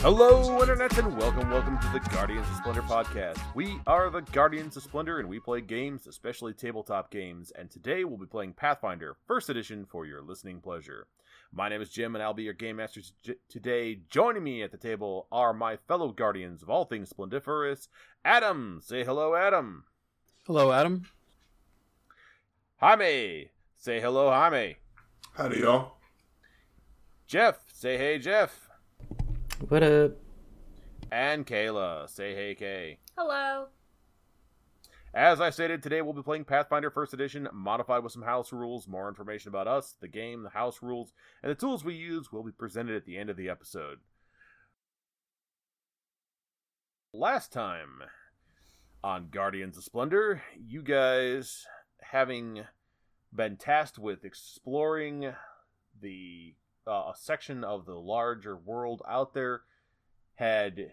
Hello, Internet, and welcome, welcome to the Guardians of Splendor podcast. We are the Guardians of Splendor, and we play games, especially tabletop games. And today we'll be playing Pathfinder, First Edition, for your listening pleasure. My name is Jim, and I'll be your game master t- today. Joining me at the table are my fellow Guardians of all things splendiferous. Adam, say hello, Adam. Hello, Adam. Jaime, say hello, Jaime. Howdy, y'all. Jeff, say hey, Jeff. What up? And Kayla, say hey, Kay. Hello. As I stated, today we'll be playing Pathfinder First Edition, modified with some house rules. More information about us, the game, the house rules, and the tools we use will be presented at the end of the episode. Last time on Guardians of Splendor, you guys, having been tasked with exploring the uh, a section of the larger world out there, had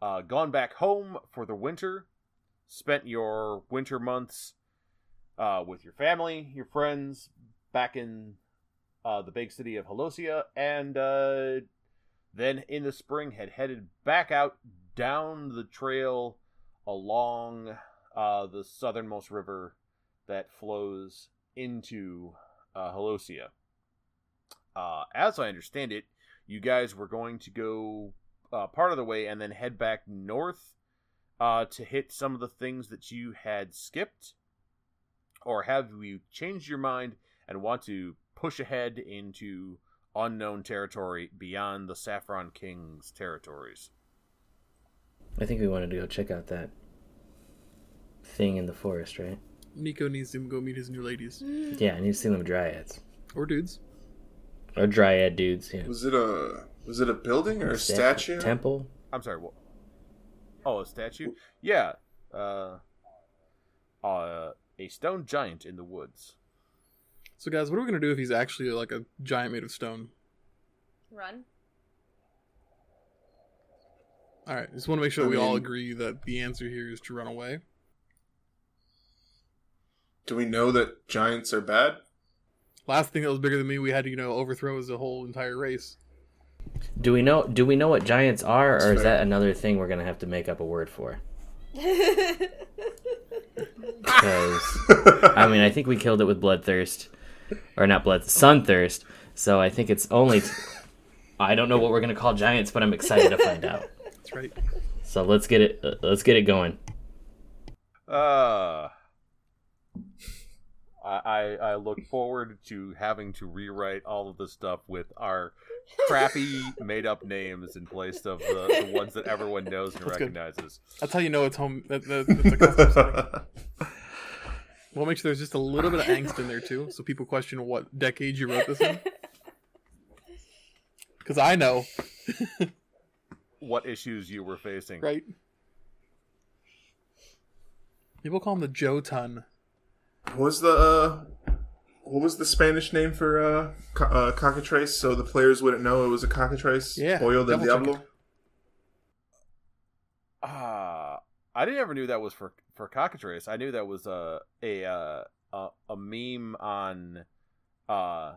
uh, gone back home for the winter, spent your winter months uh, with your family, your friends, back in uh, the big city of Helosia, and uh, then in the spring had headed back out down the trail along uh, the southernmost river that flows into uh, Holosia. Uh, as I understand it, you guys were going to go uh, part of the way and then head back north uh, to hit some of the things that you had skipped? Or have you changed your mind and want to push ahead into unknown territory beyond the Saffron King's territories? I think we wanted to go check out that thing in the forest, right? Nico needs to go meet his new ladies Yeah, I need to see them dryads. or dudes. Or dryad dudes, yeah. Was it a was it a building or a Sta- statue? Temple? I'm sorry, what? Oh, a statue? Yeah. Uh, uh, a stone giant in the woods. So, guys, what are we gonna do if he's actually like a giant made of stone? Run. All right, just want to make sure I we all agree that the answer here is to run away. Do we know that giants are bad? Last thing that was bigger than me, we had to you know overthrow as a whole entire race. Do we know do we know what giants are, or That's is fair. that another thing we're gonna have to make up a word for? Because I mean I think we killed it with bloodthirst. Or not blood sunthirst. So I think it's only t- I don't know what we're gonna call giants, but I'm excited to find out. That's right. So let's get it uh, let's get it going. Uh, I, I look forward to having to rewrite all of this stuff with our crappy made up names in place of the, the ones that everyone knows and That's good. recognizes. That's how you know it's home. That, that, that's a custom setting. We'll make sure there's just a little bit of angst in there too, so people question what decade you wrote this in. Because I know, What issues you were facing? right? People call him the Joe Jotun. What was the uh, what was the Spanish name for uh, co- uh cockatrice? So the players wouldn't know it was a cockatrice. Yeah, Pollo del Diablo. Ah, I didn't ever knew that was for for cockatrice. I knew that was a a uh, a, a meme on uh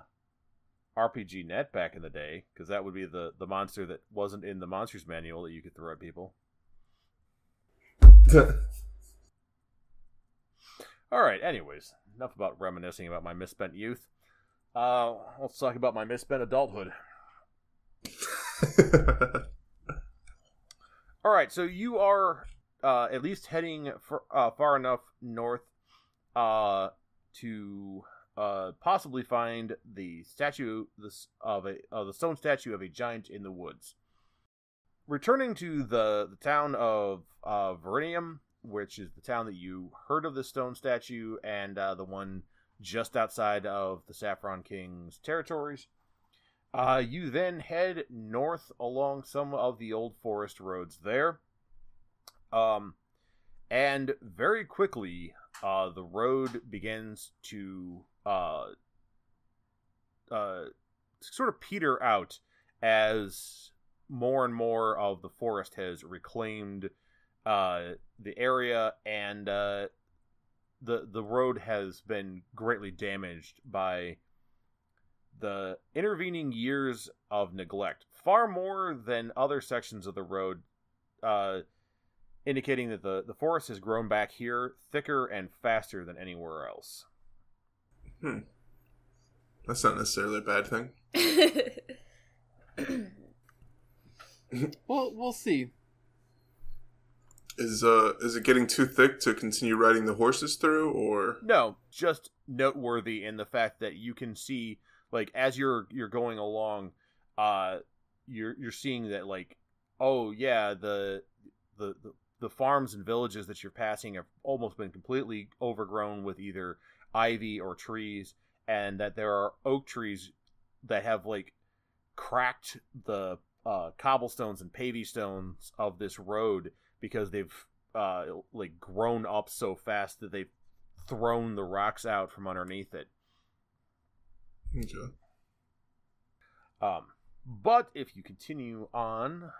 RPG Net back in the day because that would be the the monster that wasn't in the monsters manual that you could throw at people. All right. Anyways, enough about reminiscing about my misspent youth. Uh, let's talk about my misspent adulthood. All right, so you are uh, at least heading for, uh, far enough north uh, to uh, possibly find the statue this, of a uh, the stone statue of a giant in the woods. Returning to the the town of uh, Verinium, which is the town that you heard of the stone statue and uh, the one just outside of the Saffron King's territories. Uh, you then head north along some of the old forest roads there. Um, and very quickly, uh, the road begins to uh, uh, sort of peter out as more and more of the forest has reclaimed uh, the area, and uh, the the road has been greatly damaged by the intervening years of neglect, far more than other sections of the road, uh, indicating that the, the forest has grown back here thicker and faster than anywhere else. Hmm. That's not necessarily a bad thing. Well, we'll see. Is uh is it getting too thick to continue riding the horses through, or? No, just noteworthy in the fact that you can see like as you're you're going along, uh you're you're seeing that like oh yeah, the the the, the farms and villages that you're passing have almost been completely overgrown with either ivy or trees and that there are oak trees that have like cracked the uh, cobblestones and pavy stones of this road because they've uh, like grown up so fast that they've thrown the rocks out from underneath it. okay. Um, but if you continue on,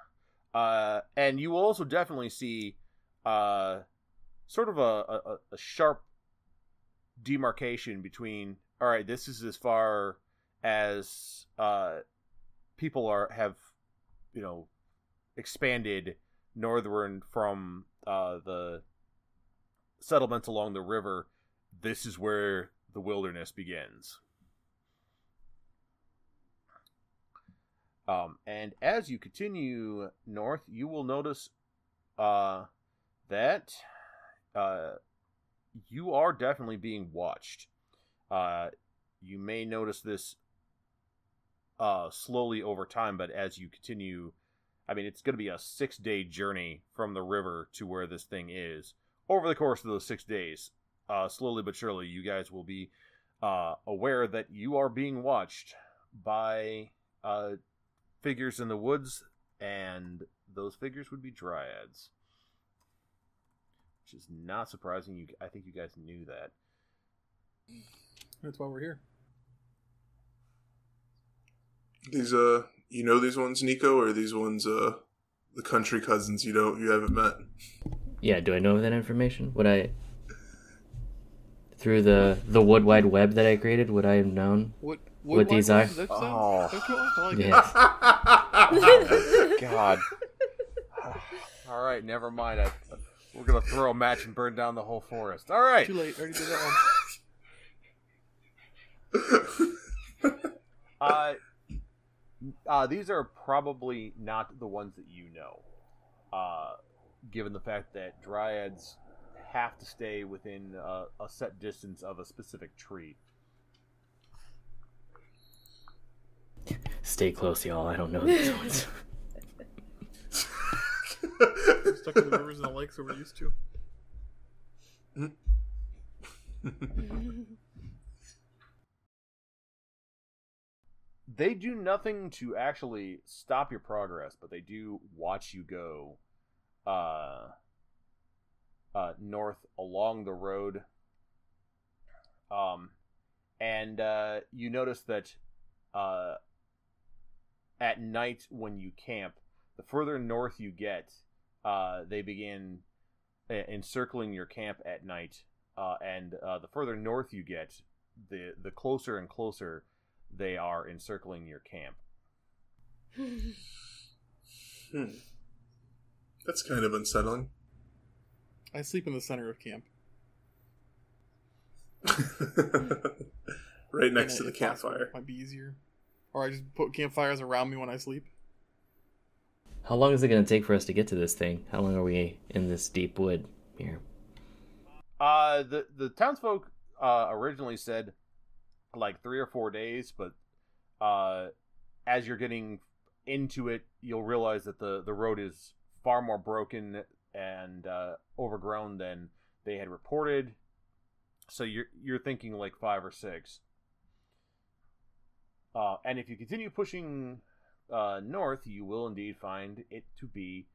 uh, and you will also definitely see uh, sort of a, a, a sharp demarcation between all right, this is as far as uh, people are have you know expanded northern from uh, the settlements along the river. This is where the wilderness begins. Um, and as you continue north, you will notice uh, that uh, you are definitely being watched. Uh, you may notice this uh, slowly over time, but as you continue, I mean, it's going to be a six day journey from the river to where this thing is. Over the course of those six days, uh, slowly but surely, you guys will be uh, aware that you are being watched by uh, figures in the woods, and those figures would be dryads. Which is not surprising. You, I think you guys knew that. That's why we're here. These uh, you know these ones, Nico, or are these ones uh, the country cousins you don't you haven't met? Yeah, do I know that information? Would I through the the wood wide web that I created, would I have known? What? What these are? Oh. that's like it. Yes. God. All right, never mind. I, we're gonna throw a match and burn down the whole forest. All right. Too late. Already did that one. Uh, uh, these are probably not the ones that you know, uh, given the fact that dryads have to stay within uh, a set distance of a specific tree. Stay close, y'all. I don't know these ones. We're stuck in the rivers and the lakes that we're used to. They do nothing to actually stop your progress, but they do watch you go uh, uh, north along the road. Um, and uh, you notice that uh, at night when you camp, the further north you get, uh, they begin e- encircling your camp at night. Uh, and uh, the further north you get, the the closer and closer they are encircling your camp. Hmm. That's kind of unsettling. I sleep in the center of camp. right next to the campfire. Might be easier. Or I just put campfires around me when I sleep. How long is it going to take for us to get to this thing? How long are we in this deep wood here? Uh, the the townsfolk uh, originally said like three or four days, but uh, as you're getting into it, you'll realize that the the road is far more broken and uh, overgrown than they had reported. So you're you're thinking like five or six. Uh, and if you continue pushing uh, north, you will indeed find it to be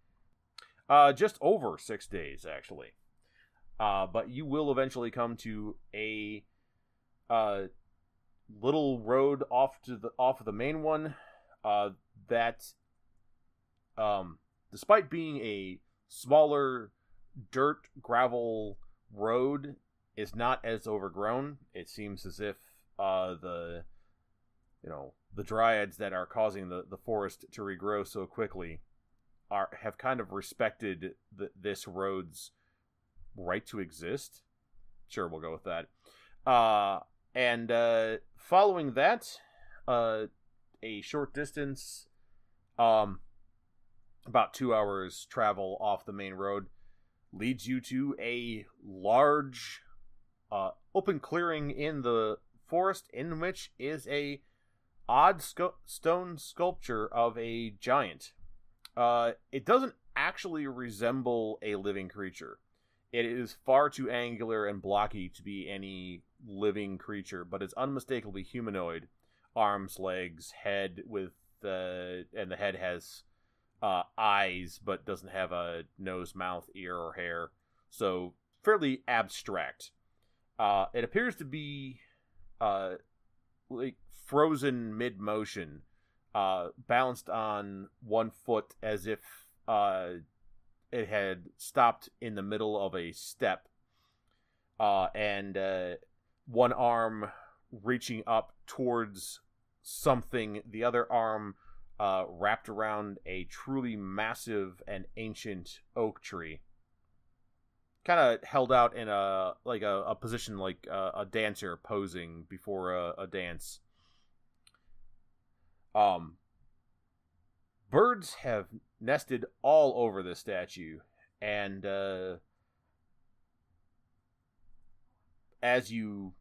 uh, just over six days, actually. Uh, but you will eventually come to a uh, little road off to the off of the main one uh, that, um, despite being a smaller dirt gravel road, is not as overgrown. It seems as if uh, the you know the dryads that are causing the, the forest to regrow so quickly are have kind of respected the, this road's right to exist. Sure, we'll go with that. Uh, and uh, following that, uh, a short distance, um, about two hours travel off the main road, leads you to a large, uh, open clearing in the forest, in which is a odd stone sculpture of a giant. Uh, it doesn't actually resemble a living creature. It is far too angular and blocky to be any living creature, but it's unmistakably humanoid. Arms, legs, head with the and the head has uh, eyes, but doesn't have a nose, mouth, ear, or hair. So fairly abstract. Uh, it appears to be uh, like frozen mid motion, uh, balanced on one foot as if uh, it had stopped in the middle of a step, uh, and uh, one arm reaching up towards something, the other arm uh, wrapped around a truly massive and ancient oak tree. Kind of held out in a like a, a position like a, a dancer posing before a, a dance. Um, birds have nested all over the statue, and uh, as you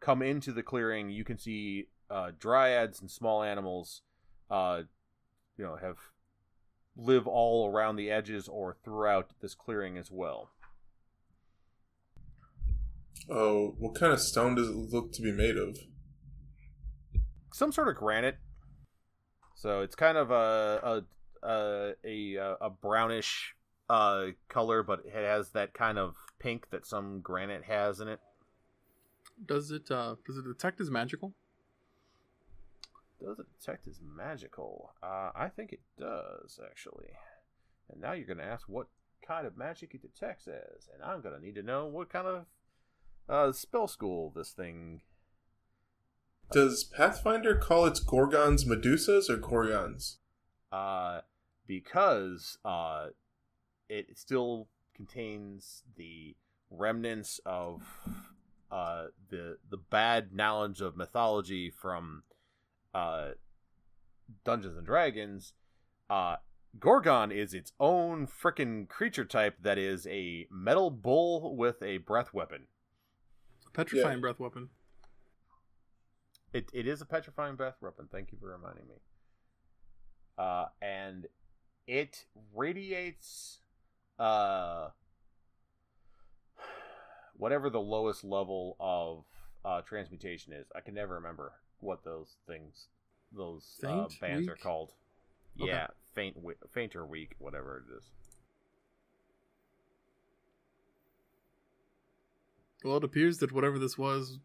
come into the clearing, you can see uh, dryads and small animals, uh, you know, have live all around the edges or throughout this clearing as well. Oh, what kind of stone does it look to be made of? Some sort of granite. So it's kind of a a a, a, a brownish uh, color, but it has that kind of pink that some granite has in it. Does it uh does it detect as magical? Does it detect as magical? Uh, I think it does, actually. And now you're going to ask what kind of magic it detects as, and I'm going to need to know what kind of uh, spell school this thing. Does Pathfinder call its Gorgons Medusas or Gorgons? Uh, because uh, it still contains the remnants of uh, the the bad knowledge of mythology from uh, Dungeons and Dragons, uh, Gorgon is its own freaking creature type that is a metal bull with a breath weapon. Petrifying Yeah. breath weapon. It it is a petrifying breath weapon. Thank you for reminding me. Uh, and it radiates uh whatever the lowest level of uh, transmutation is. I can never remember what those things, those uh, Faint? bands are called. Okay. Yeah, faint, wi- faint or weak, whatever it is. Well, it appears that whatever this was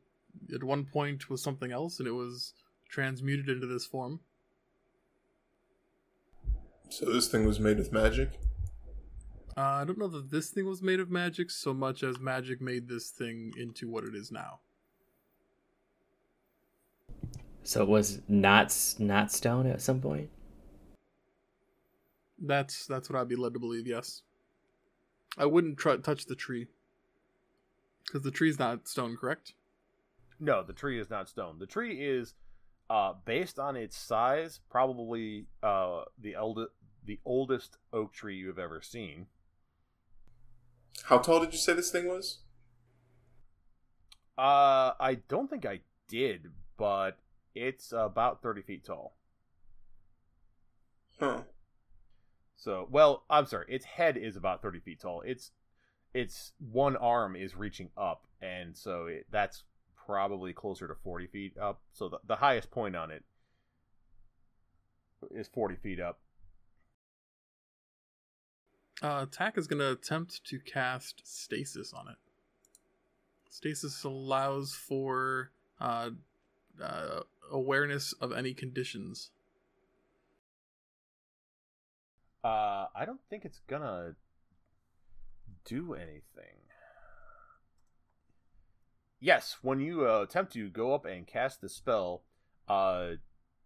at one point was something else, and it was transmuted into this form. So this thing was made with magic? Uh, I don't know that this thing was made of magic so much as magic made this thing into what it is now. So it was not not stone at some point. That's that's what I'd be led to believe. Yes, I wouldn't try touch the tree because the tree's not stone, correct? No, the tree is not stone. The tree is, uh, based on its size, probably uh the oldest the oldest oak tree you have ever seen. How tall did you say this thing was? Uh, I don't think I did, but it's about thirty feet tall. Huh. So, well, I'm sorry. Its head is about thirty feet tall. Its its one arm is reaching up, and so it, that's probably closer to forty feet up. So the, the highest point on it is forty feet up. Uh, Tack is going to attempt to cast status on it. Status allows for uh, uh, awareness of any conditions. Uh, I don't think it's gonna do anything. Yes, when you uh, attempt to go up and cast the spell, uh,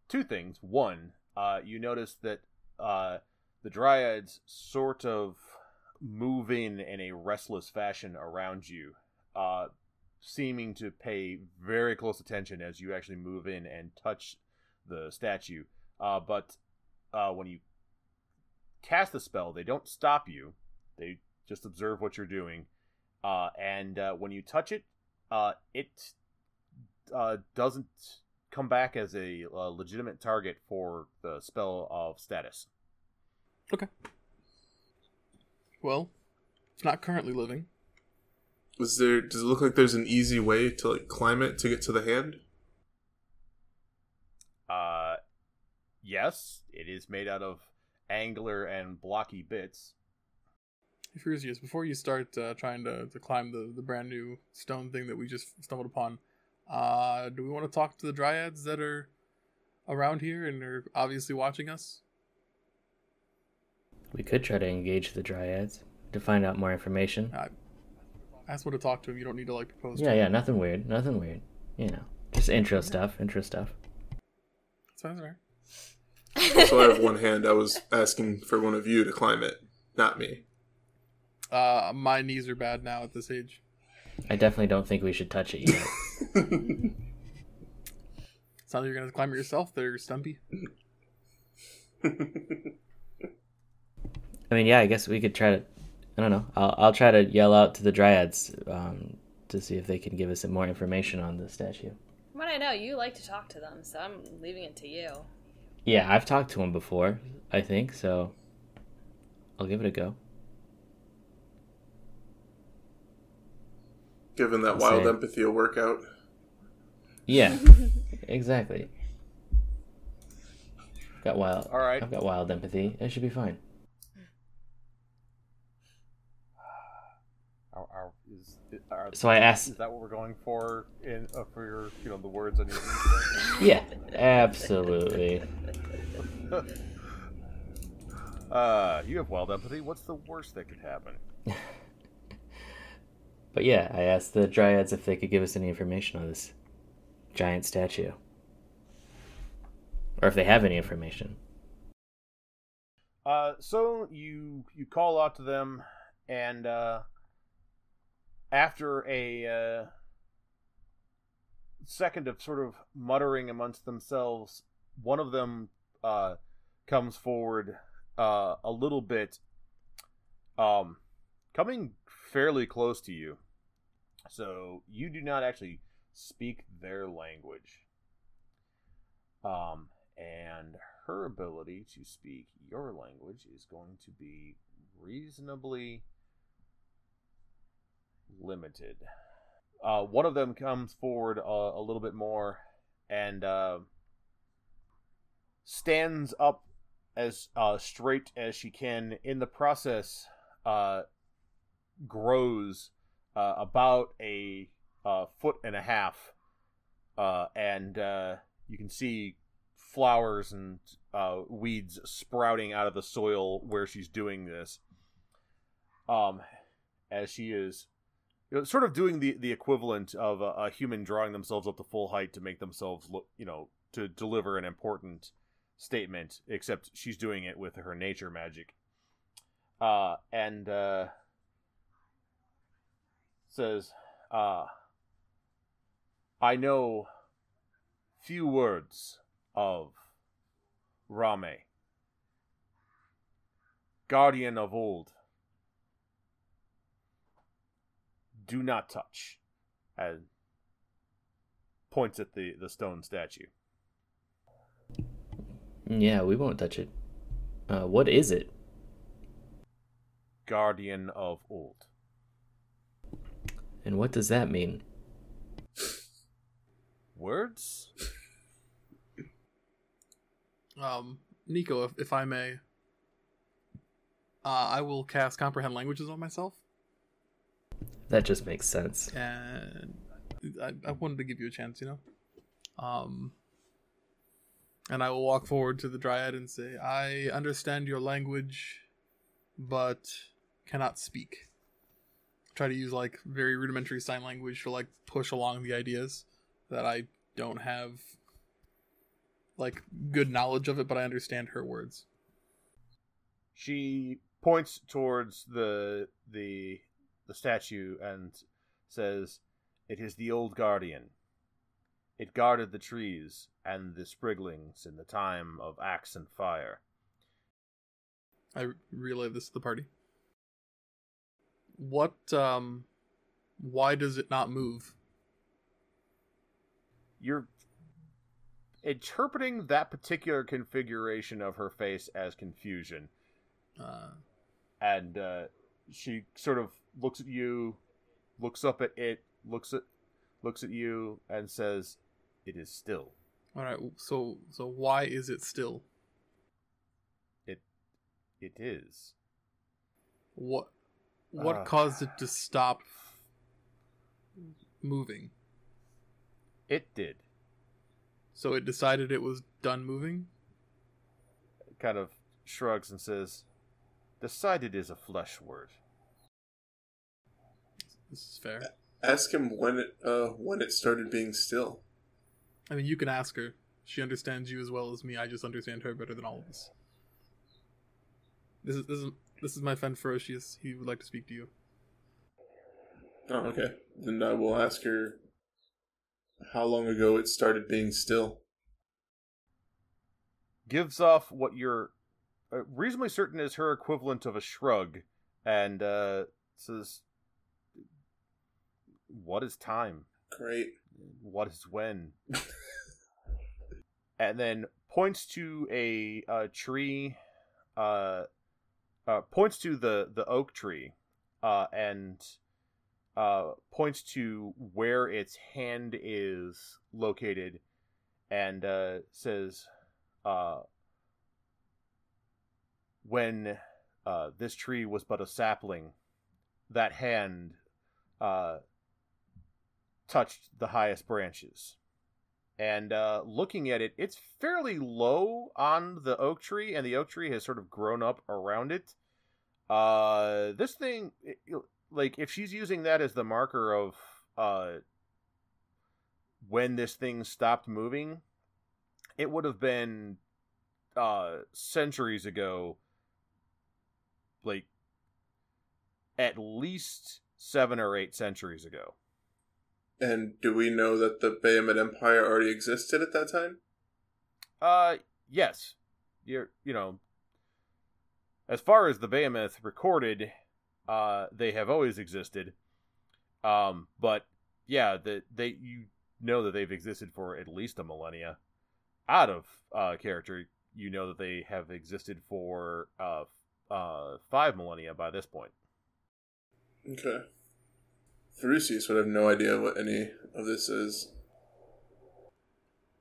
two things. One, uh, you notice that uh, the dryads sort of move in in a restless fashion around you, uh, seeming to pay very close attention as you actually move in and touch the statue. Uh, but uh, when you cast the spell, they don't stop you; they just observe what you're doing. Uh, and uh, when you touch it, uh, it doesn't come back as a, a legitimate target for the spell of status. Okay. Well, it's not currently living. Was there? Does it look like there's an easy way to like climb it to get to the hand? Uh, yes, it is made out of angular and blocky bits. Ephrusius, before you start uh, trying to, to climb the, the brand new stone thing that we just stumbled upon, uh, do we want to talk to the dryads that are around here and are obviously watching us? We could try to engage the dryads to find out more information. I ask what to talk to him. You don't need to like propose. Yeah, to yeah, him. nothing weird, nothing weird. You know, just intro stuff, intro stuff. Sounds right. So I have one hand. I was asking for one of you to climb it, not me. Uh, my knees are bad now at this age. I definitely don't think we should touch it yet. Sounds like you're gonna climb it yourself, there, Stumpy. I mean, yeah, I guess we could try to. I don't know. I'll I'll try to yell out to the dryads um, to see if they can give us some more information on the statue. What I know, you like to talk to them, so I'm leaving it to you. Yeah, I've talked to them before. I think so. I'll give it a go. Given that I'll wild say- empathy will work out. Yeah, exactly. Got wild. All right. I've got wild empathy. It should be fine. Are, are, is, are, So I asked. is that what we're going for in uh, for your you know the words on your Yeah, absolutely. Uh, you have wild empathy. What's the worst that could happen? But yeah, I asked the dryads if they could give us any information on this giant statue. Or if they have any information. Uh, so you you call out to them, and uh, after a uh, second of sort of muttering amongst themselves, one of them uh, comes forward uh, a little bit, um, coming fairly close to you. So you do not actually speak their language. Um, and her ability to speak your language is going to be reasonably limited. Uh, one of them comes forward a, a little bit more and uh, stands up as uh, straight as she can. In the process, uh, grows uh, about a uh, foot and a half, uh, and uh, you can see flowers and uh, weeds sprouting out of the soil where she's doing this. Um, as she is you know, sort of doing the, the equivalent of a, a human drawing themselves up to full height to make themselves look, you know, to deliver an important statement, except she's doing it with her nature magic. Uh, and uh, says, uh, I know few words of Rame, guardian of old. Do not touch, and points at the, the stone statue. Yeah, we won't touch it. Uh, what is it? Guardian of old. And what does that mean? Words? Um, Nico, if, if I may, uh, I will cast comprehend languages on myself, That just makes sense. and I, I wanted to give you a chance, you know. Um, and I will walk forward to the dryad and say, "I understand your language, but cannot speak." Try to use like very rudimentary sign language to like push along the ideas that I don't have like good knowledge of it, but I understand her words. She points towards the the the statue and says, "It is the old guardian. It guarded the trees and the spriglings in the time of axe and fire." I relay this to the party. What um why does it not move? You're interpreting that particular configuration of her face as confusion. Uh and uh, she sort of looks at you, looks up at it, looks at looks at you, and says, "It is still." all right, so so why is it still? It it is. What what Uh. caused it to stop moving? It did. So it decided it was done moving? Kind of shrugs and says, "Decided is a flesh word." This is fair. Ask him when it uh when it started being still. I mean, you can ask her. She understands you as well as me. I just understand her better than all of us. This is this is this is my friend Ferocious. He would like to speak to you. Oh, okay. Then I will ask her how long ago it started being still. Gives off what you're uh, reasonably certain is her equivalent of a shrug, and uh, says, "What is time?" Great. what is when and then points to a, uh tree uh, uh points to the the oak tree uh and uh points to where its hand is located and uh says uh when uh this tree was but a sapling that hand uh touched the highest branches. And uh, looking at it, it's fairly low on the oak tree, and the oak tree has sort of grown up around it. Uh, this thing, it- like, if she's using that as the marker of uh, when this thing stopped moving, it would have been uh, centuries ago, like, at least seven or eight centuries ago. And do we know that the Behemoth Empire already existed at that time? Uh, yes. You're, you know, as far as the Behemoth recorded, uh, they have always existed. Um, but yeah, the they you know that they've existed for at least a millennia. Out of uh character, you know that they have existed for uh uh five millennia by this point. Okay. Ferucius would have no idea what any of this is.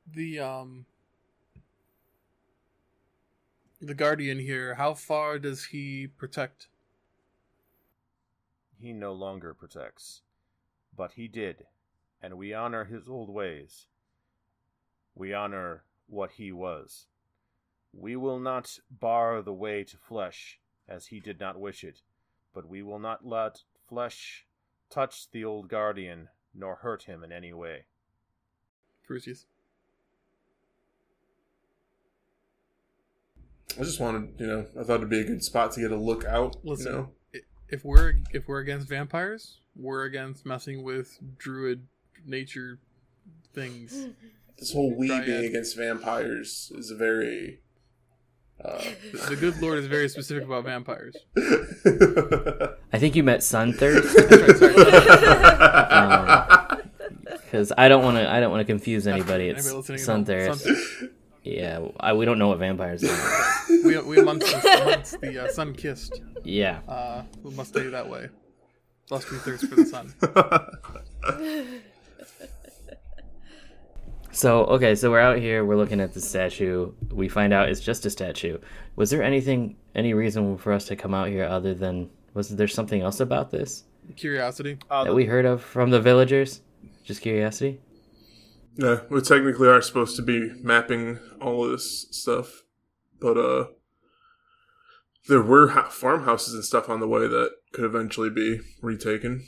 The um the guardian here, how far does he protect? He no longer protects, but he did, and we honor his old ways. We honor what he was. We will not bar the way to flesh, as he did not wish it, but we will not let flesh touch the old guardian, nor hurt him in any way. Crucius. I just wanted, you know, I thought it'd be a good spot to get a look out. Listen, You know? if we're if we're against vampires, we're against messing with druid nature things. This whole we Dryad. being against vampires is a very. Uh, The, the good lord is very specific about vampires. I think you met Sunthirst Sorry, sorry. because I don't want to. I don't want to confuse anybody. It's Anybody listening Sunthirst. Sunthirst. Yeah, I, we don't know what vampires are. We we amongst, amongst the uh, sun kissed. yeah, Uh, we must stay that way. Lest we thirst for the sun. So okay, so we're out here. We're looking at the statue. We find out it's just a statue. Was there anything, any reason for us to come out here other than was there something else about this Curiosity. Uh, that we heard of from the villagers? Just curiosity. yeah, we technically are supposed to be mapping all this stuff, but uh, there were ha- farmhouses and stuff on the way that could eventually be retaken.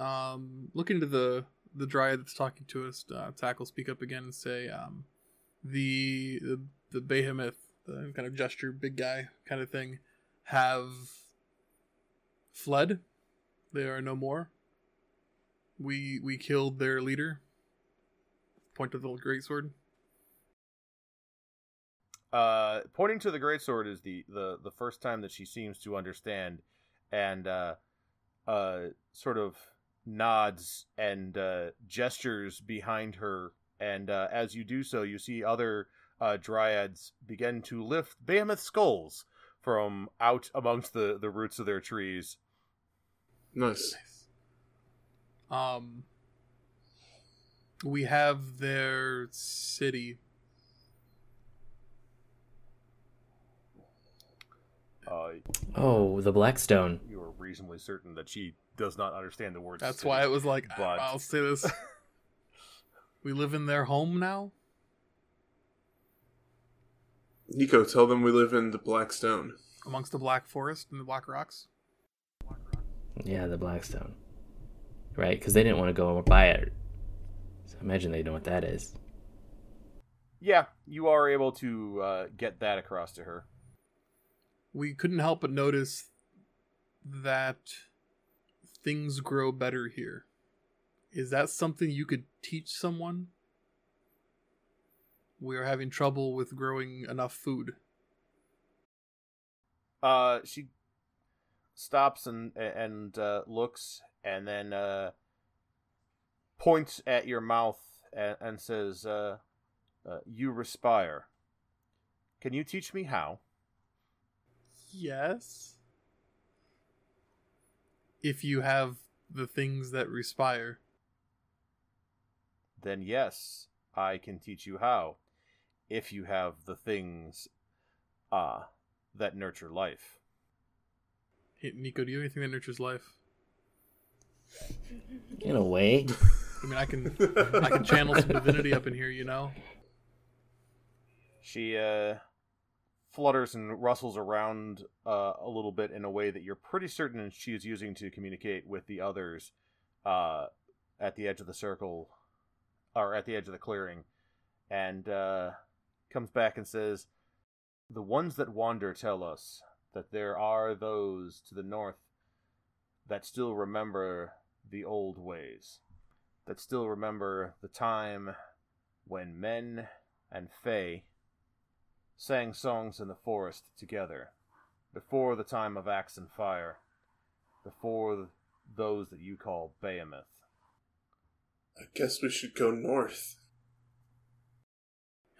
Um, look into the the dryad that's talking to us. Uh, Tack will speak up again and say, um, the the, the behemoth, the kind of gesture, big guy kind of thing, have fled. They are no more. We we killed their leader. Point to the greatsword. Uh, pointing to the greatsword is the, the the first time that she seems to understand, and uh, uh, sort of nods and uh, gestures behind her. And uh, as you do so, you see other uh, dryads begin to lift behemoth skulls from out amongst the, the roots of their trees. Nice. Um, we have their city. Uh, Oh, the Blackstone. you are reasonably certain that she does not understand the word. That's city. why it was like, But- I'll say this. we live in their home now. Nico, tell them we live in the Black Stone. amongst the Black Forest and the Black Rocks. Yeah, the Blackstone. Right, because they didn't want to go and buy it. So imagine they know what that is. Yeah, you are able to uh, get that across to her. We couldn't help but notice that things grow better here. Is that something you could teach someone? We are having trouble with growing enough food. Uh, she stops and and uh, looks, and then uh, points at your mouth and, and says, uh, uh, "You respire. Can you teach me how?" Yes. If you have the things that respire. Then yes, I can teach you how. If you have the things, ah, that nurture life. Hey, Nico, do you have anything that nurtures life? In a way. I mean, I can I can channel some divinity up in here, you know. She uh, flutters and rustles around uh, a little bit in a way that you're pretty certain she is using to communicate with the others uh, at the edge of the circle, or at the edge of the clearing, and uh, comes back and says, "The ones that wander tell us that there are those to the north that still remember the old ways, that still remember the time when men and fae." Sang songs in the forest together, before the time of axe and fire, before those that you call Behemoth. I guess we should go north.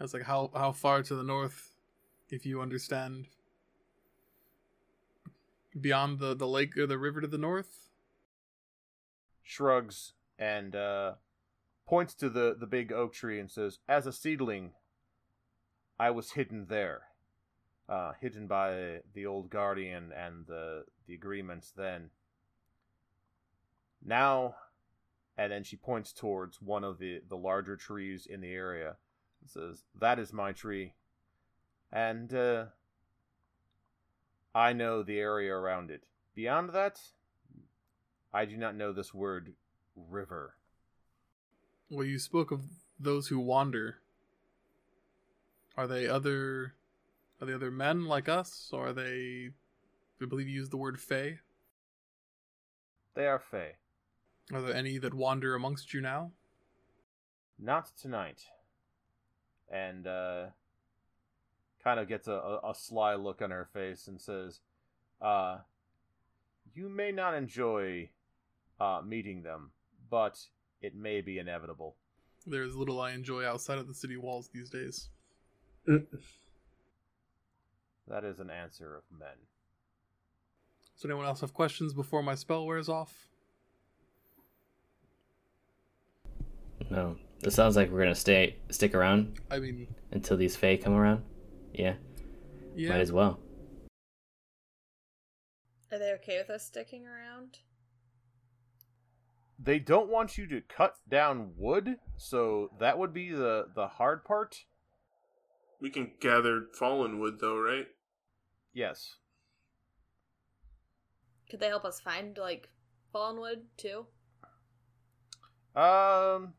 I was like, how how far to the north, if you understand? Beyond the the lake or the river to the north. Shrugs and uh, points to the, the big oak tree and says, As a seedling, I was hidden there. Uh, hidden by the old guardian and the, the agreements then. Now, and then she points towards one of the, the larger trees in the area and says, That is my tree. And uh, I know the area around it. Beyond that, I do not know this word river. Well, you spoke of those who wander. Are they other? Are they other men like us, or are they? I believe you used the word "fey." They are Fey. Are there any that wander amongst you now? Not tonight. And uh kind of gets a, a, a sly look on her face and says, uh you may not enjoy uh meeting them, but it may be inevitable. There is little I enjoy outside of the city walls these days. Mm. That is an answer of men. Does anyone else have questions before my spell wears off? No. It sounds like we're gonna stay stick around I mean, until these Fae come around. Yeah, yeah. might as well. Are they okay with us sticking around? They don't want you to cut down wood, so that would be the the hard part. We can gather fallen wood, though, right? Yes. Could they help us find like fallen wood too? Um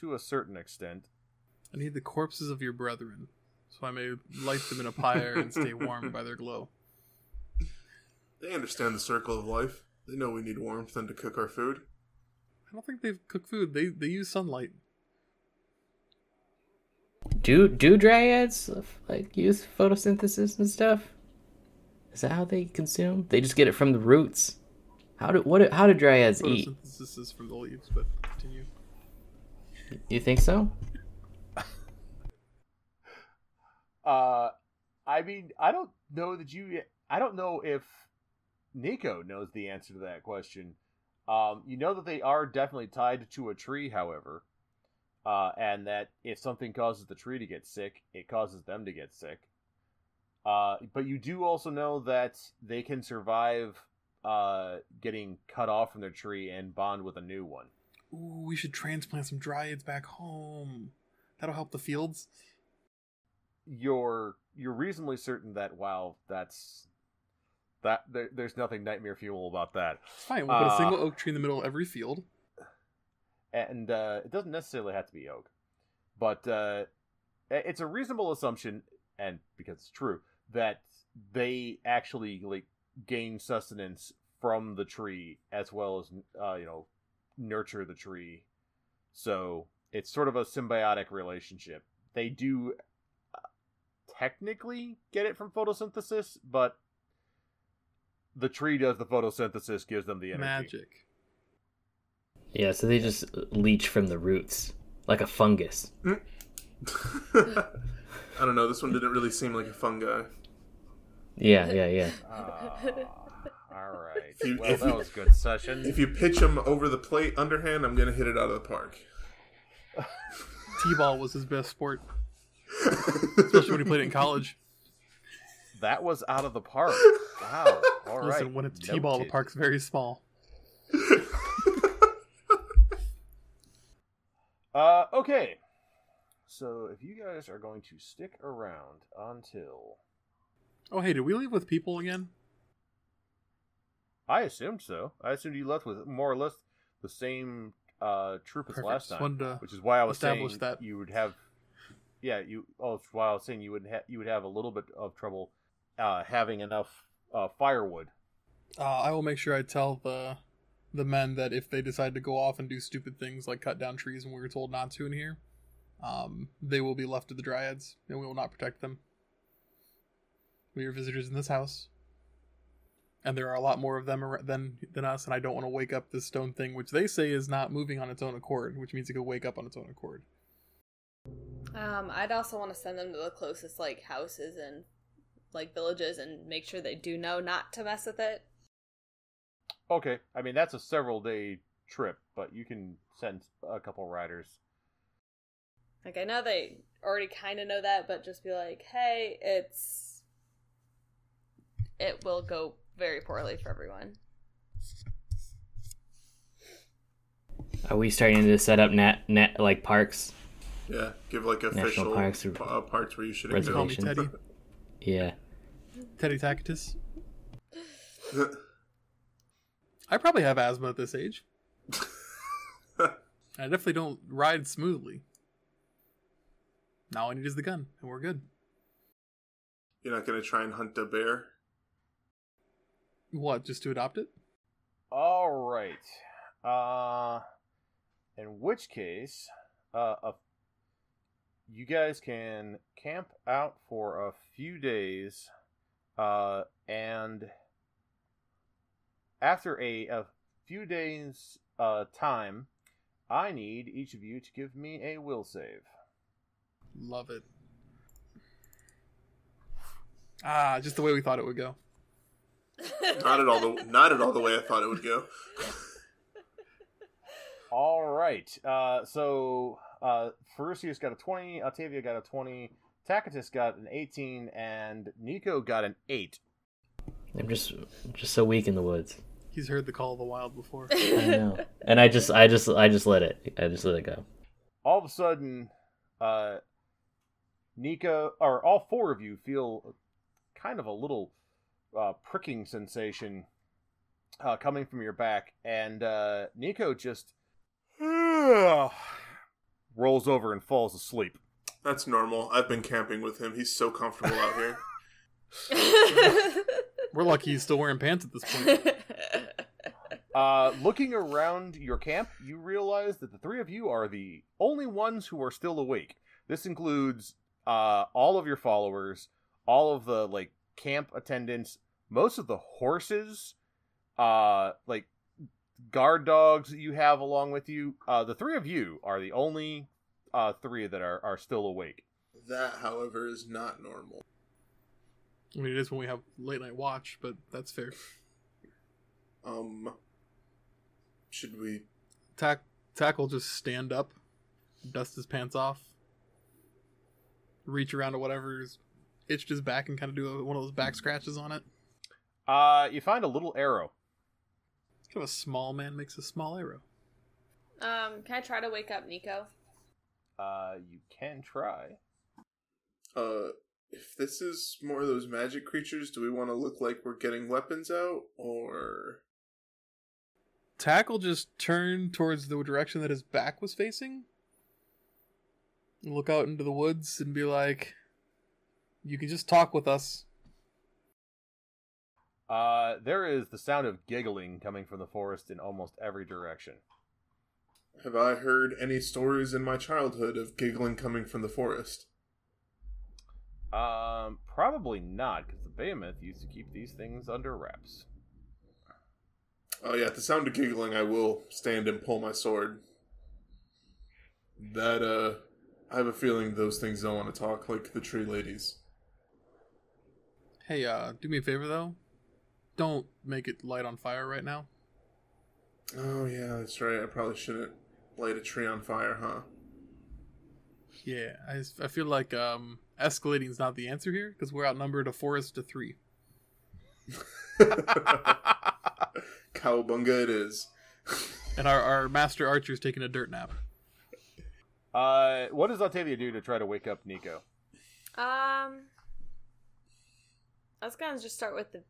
to a certain extent. I need the corpses of your brethren, so I may light them in a pyre and stay warm by their glow. They understand the circle of life. They know we need warmth and to cook our food. I don't think they cook food. They they use sunlight. Do do dryads like use photosynthesis and stuff? Is that how they consume? They just get it from the roots. How do what? How do dryads eat? Photosynthesis is from the leaves, but continue. You think so? Uh, I mean, I don't know that you. I don't know if Nico knows the answer to that question. Um, you know that they are definitely tied to a tree, however, uh, and that if something causes the tree to get sick, it causes them to get sick. Uh, but you do also know that they can survive uh, getting cut off from their tree and bond with a new one. Ooh, we should transplant some dryads back home. That'll help the fields. you're you're reasonably certain that while that's that there, there's nothing nightmare fuel about that It's fine. We'll put a Uh, single oak tree in the middle of every field. And uh, it doesn't necessarily have to be oak but uh, it's a reasonable assumption and because it's true that they actually like gain sustenance from the tree as well as uh, you know nurture the tree. So it's sort of a symbiotic relationship. They do uh, technically get it from photosynthesis but the tree does the photosynthesis gives them the energy. Magic. Yeah, so they just leach from the roots like a fungus. I don't know. This one didn't really seem like a fungi. Yeah, yeah, yeah. Ah, all right. you- well, if that you- was good session. If you pitch them over the plate underhand, I'm gonna hit it out of the park. T-ball was his best sport, especially when he played it in college. That was out of the park. Wow. All right. Listen, when it's T-ball, the park's very small. Uh, okay. So if you guys are going to stick around until Oh, hey, did we leave with people again? I assumed so. I assumed you left with more or less the same uh troop as Perfect. last time, to which is why I was saying that. you would have. Yeah, you. Oh, it's why I was saying you would have you would have a little bit of trouble uh, having enough uh, firewood. Uh, I will make sure I tell the the men that if they decide to go off and do stupid things like cut down trees when we were told not to in here, um, they will be left to the dryads, and we will not protect them. We are visitors in this house, and there are a lot more of them than than us. And I don't want to wake up this stone thing, which they say is not moving on its own accord, which means it could wake up on its own accord. Um, I'd also want to send them to the closest like houses and like villages and make sure they do know not to mess with it. Okay, I mean that's a several day trip, but you can send a couple riders. Like I know they already kind of know that, but just be like, "Hey, it's it will go very poorly for everyone." Are we starting to set up net net like parks? Yeah, give like official National parks or- uh, parts where you should Call me Teddy. Yeah. Teddy Tacitus. I probably have asthma at this age. I definitely don't ride smoothly. Now all I need is the gun, and we're good. You're not gonna try and hunt a bear. What, just to adopt it? All right. Uh, in which case, uh, a, you guys can camp out for a few days, uh, and after a, a few days uh, time, I need each of you to give me a will save. Love it. Ah, just the way we thought it would go. Not at all the not at all the way I thought it would go. All right. Uh, so uh, Ferucius got a 20, Octavia got a 20, Tacitus got an 18, and Nico got an 8. I'm just just so weak in the woods. He's heard the call of the wild before. I know. And I just I just I just let it I just let it go. All of a sudden, uh, Nico, or all four of you feel kind of a little uh, pricking sensation uh, coming from your back, and uh, Nico just rolls over and falls asleep. That's normal. I've been camping with him. He's so comfortable out here. We're lucky he's still wearing pants at this point. Uh, looking around your camp, you realize that the three of you are the only ones who are still awake. This includes uh, all of your followers, all of the like camp attendants, most of the horses, uh, like guard dogs that you have along with you. Uh, the three of you are the only uh, three that are, are still awake. that, however, is not normal. I mean, it is when we have late night watch, but that's fair. Um, should we? Tack tackle just stand up, dust his pants off, reach around to whatever's itched his back, and kind of do a, one of those back scratches on it. Uh, you find a little arrow. Kind of a small man makes a small arrow. um, can I try to wake up Nico? Uh, you can try. Uh, if this is more of those magic creatures, do we want to look like we're getting weapons out, or Tackle just turned towards the direction that his back was facing. Look out into the woods and be like, "You can just talk with us." Uh, there is the sound of giggling coming from the forest in almost every direction. have I heard any stories in my childhood of giggling coming from the forest? Um, probably not, because the behemoth used to keep these things under wraps. Oh yeah, at the sound of giggling, I will stand and pull my sword. That uh, I have a feeling those things don't want to talk like the tree ladies. Hey, uh, do me a favor though. Don't make it light on fire right now. Oh yeah, that's right. I probably shouldn't light a tree on fire, huh? Yeah, I, I feel like um, escalating is not the answer here because we're outnumbered a forest to three. Cowabunga it is. And our, our master archer's taking a dirt nap. Uh, what does Octavia do to try to wake up Nico? Um, I was gonna just start with the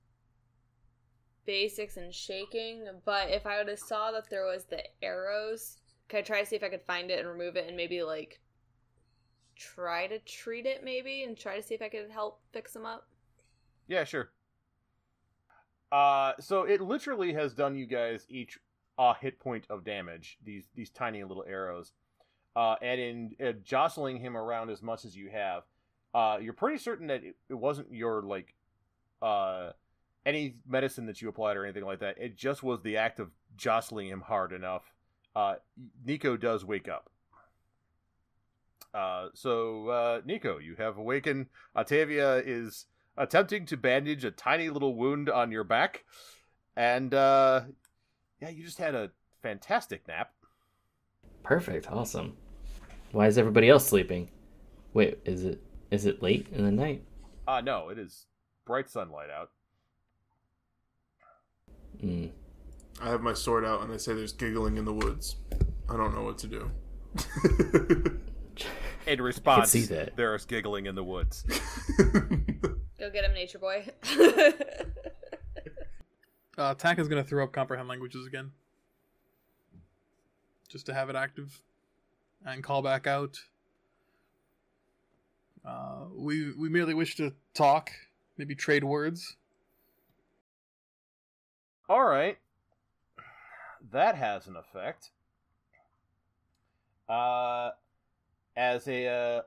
basics and shaking, but if I would have saw that there was the arrows, could I try to see if I could find it and remove it and maybe like try to treat it maybe and try to see if I could help fix them up? Yeah, sure. Uh, so it literally has done you guys each a hit point of damage. These these tiny little arrows, uh, and in uh, jostling him around as much as you have, uh, you're pretty certain that it, it wasn't your like, uh, any medicine that you applied or anything like that. It just was the act of jostling him hard enough. Uh, Nico does wake up. Uh, so uh, Nico, you have awakened. Octavia is attempting to bandage a tiny little wound on your back. And uh yeah, you just had a fantastic nap. Perfect. Awesome. Why is everybody else sleeping? Wait, is it is it late in the night? Uh no, it is bright sunlight out. Hmm. I have my sword out and I say there's giggling in the woods. I don't know what to do. In response, see that. there is giggling in the woods. Go get him, nature boy. Uh, Tack is going to throw up comprehend languages again. Just to have it active. And call back out. Uh, we, we merely wish to talk, maybe trade words. All right. That has an effect. Uh, as a uh,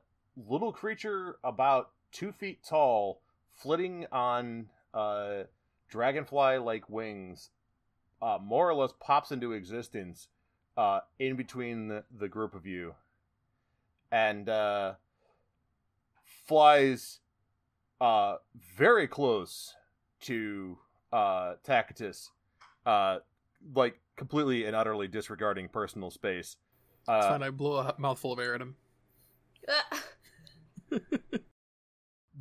little creature about two feet tall, flitting on uh, dragonfly like wings, uh, more or less pops into existence uh, in between the, the group of you and uh, flies uh, very close to uh, Tacitus, like completely and utterly disregarding personal space. It's Uh, fine, I blow a mouthful of air at him.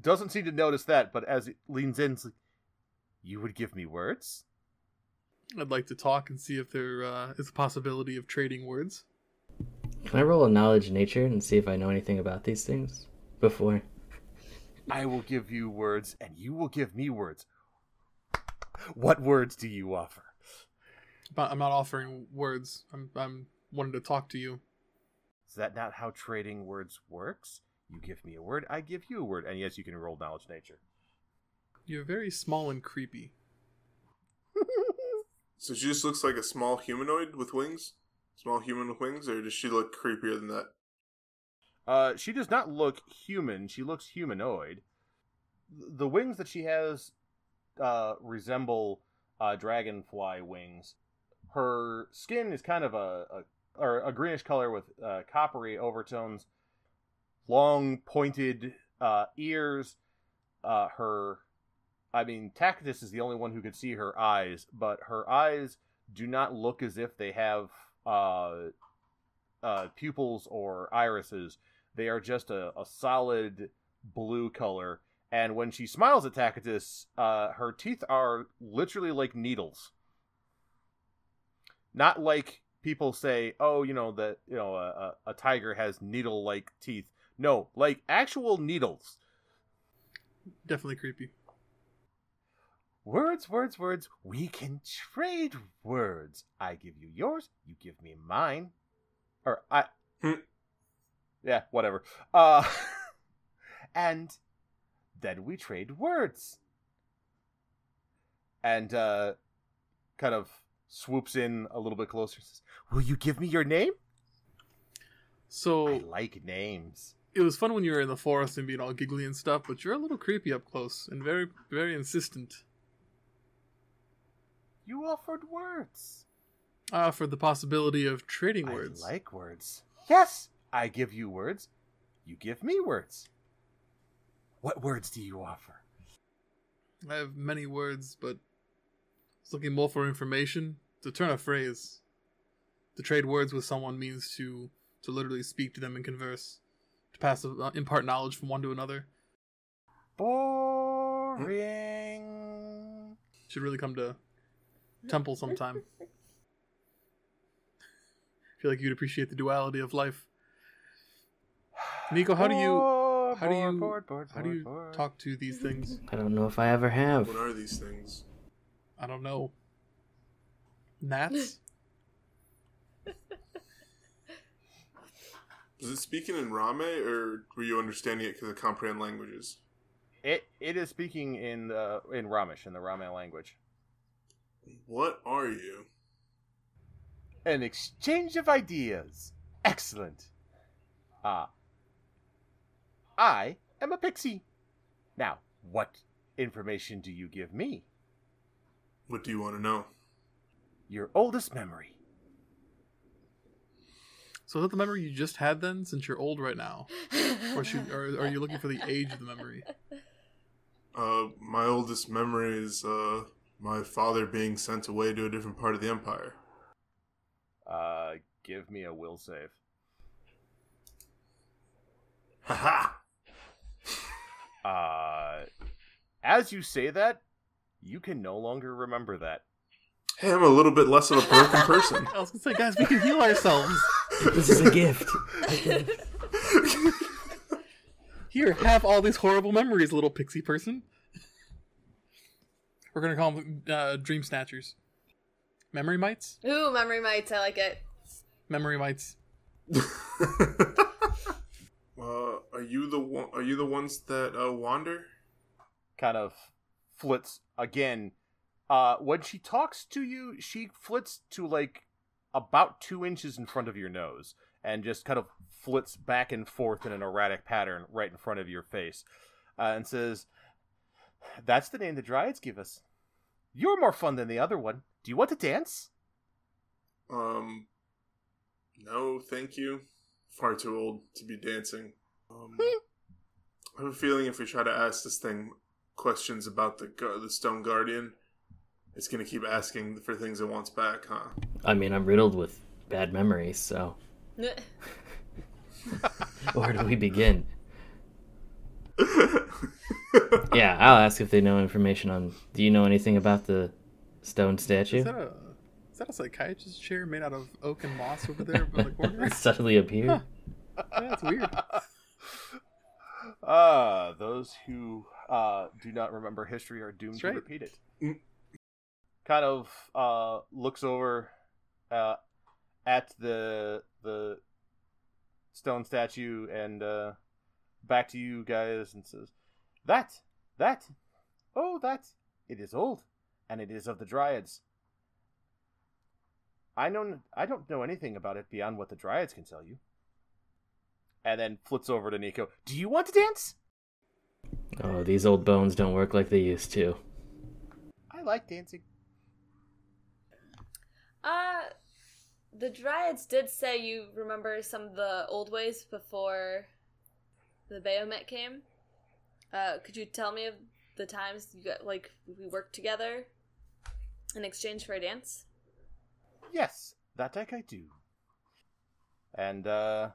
Doesn't seem to notice that, but as it leans in, it's like, you would give me words? I'd like to talk and see if there uh, is a possibility of trading words. Can I roll a knowledge nature and see if I know anything about these things before? I will give you words, and you will give me words. What words do you offer? But I'm not offering words. I'm I'm wanting to talk to you. Is that not how trading words works? You give me a word, I give you a word. And yes, you can roll knowledge nature. You're very small and creepy. So she just looks like a small humanoid with wings? Small human with wings, or does she look creepier than that? Uh, she does not look human. She looks humanoid. The wings that she has uh, resemble uh, dragonfly wings. Her skin is kind of a, a or a greenish color with uh, coppery overtones. Long pointed uh, ears. Uh, her, I mean, Tacitus is the only one who could see her eyes, but her eyes do not look as if they have uh, uh, pupils or irises. They are just a, a solid blue color. And when she smiles at Tacitus, uh, her teeth are literally like needles. Not like people say, oh, you know, that, you know, a, a, tiger has needle like teeth. No, like actual needles. Definitely creepy. Words, words, words. We can trade words. I give you yours, you give me mine. Or I Hmm. Yeah, whatever. Uh and then we trade words. And uh kind of swoops in a little bit closer and says, Will you give me your name? So I like names. it was fun when you were in the forest and being all giggly and stuff, but you're a little creepy up close and very, very insistent. You offered words. Uh, for the possibility of trading I words. like words. Yes, I give you words. You give me words. What words do you offer? I have many words, but I was looking more for information. To turn a phrase, to trade words with someone means to to literally speak to them and converse, to pass uh, impart knowledge from one to another. Boring. Should really come to temple sometime. I feel like you'd appreciate the duality of life. Nico, how do you how do you- bored, bored, how do you bored, bored. talk to these things? I don't know if I ever have. What are these things? I don't know. Gnats? Is it speaking in Rame, or were you understanding it because of comprehend languages? It it is speaking in the in Ramish in the Rame language. What are you? An exchange of ideas. Excellent. Ah. I am a pixie. Now, what information do you give me? What do you want to know? Your oldest memory. So is that the memory you just had then, since you're old right now? Or, should, or are you looking for the age of the memory? Uh, my oldest memory is uh my father being sent away to a different part of the empire. Uh, give me a will save. Haha! Uh, as you say that, you can no longer remember that. Hey, I'm a little bit less of a broken person. I was gonna say, guys, we can heal ourselves. This is a gift. Here, have all these horrible memories, little pixie person. We're gonna call them uh, dream snatchers. Memory mites? Ooh, memory mites. I like it. Memory mites. uh, are you the one? Are you the ones that uh, wander? kind of flits again. Uh, when she talks to you, she flits to like about two inches in front of your nose and just kind of flits back and forth in an erratic pattern right in front of your face uh, and says, That's the name the Dryads give us. You're more fun than the other one. Do you want to dance? Um, no, thank you. Far too old to be dancing. Um, I have a feeling if we try to ask this thing questions about the the Stone Guardian, it's gonna keep asking for things it wants back, huh? I mean, I'm riddled with bad memories, so where do we begin? Yeah, I'll ask if they know information on. Do you know anything about the stone statue? Is that a is that a psychiatrist chair made out of oak and moss over there by the corner? It suddenly appeared. Yeah, that's weird. Ah, those who uh, do not remember history are doomed That's to repeat it. Mm. Kind of uh, looks over uh, at the the stone statue and uh, back to you guys and says, "That, that, oh, that, it is old, and it is of the Dryads. I know, I don't know anything about it beyond what the Dryads can tell you." And then flips over to Nico. Do you want to dance? Oh, these old bones don't work like they used to. I like dancing. Uh, the Dryads did say you remember some of the old ways before the Bayomet came. Uh, could you tell me of the times you got like we worked together in exchange for a dance? Yes, that I can do. And uh,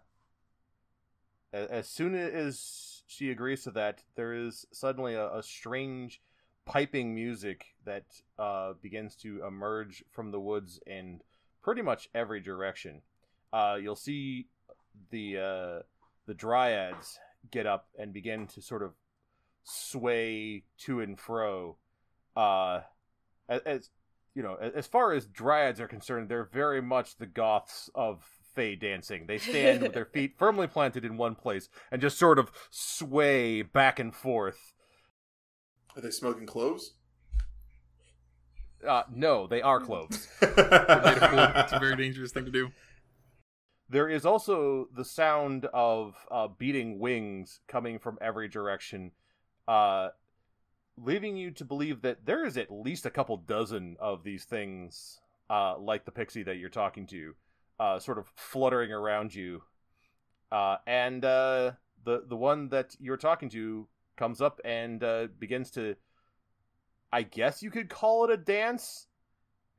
as soon as she agrees to that, there is suddenly a, a strange piping music that uh, begins to emerge from the woods in pretty much every direction. Uh, you'll see the uh, the dryads get up and begin to sort of sway to and fro. Uh, as, as you know, as far as dryads are concerned, they're very much the goths of Fey dancing. They stand with their feet firmly planted in one place and just sort of sway back and forth. Are they smoking cloves? Uh, no, they are cloves. Made of wood. It's a very dangerous thing to do. There is also the sound of uh, beating wings coming from every direction, uh, leaving you to believe that there is at least a couple dozen of these things, uh, like the pixie that you're talking to, uh, sort of fluttering around you. Uh, and uh, the the one that you're talking to comes up and uh, begins to, I guess you could call it a dance.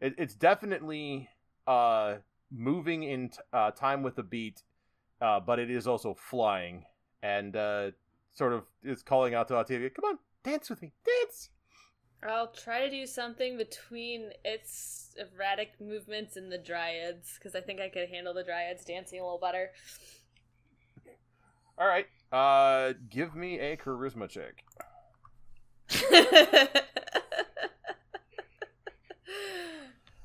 It, it's definitely uh, moving in t- uh, time with the beat, but it is also flying and sort of is calling out to Octavia, "Come on, dance with me, dance!" I'll try to do something between its erratic movements and the Dryads because I think I could handle the Dryads dancing a little better. All right, uh, give me a charisma check.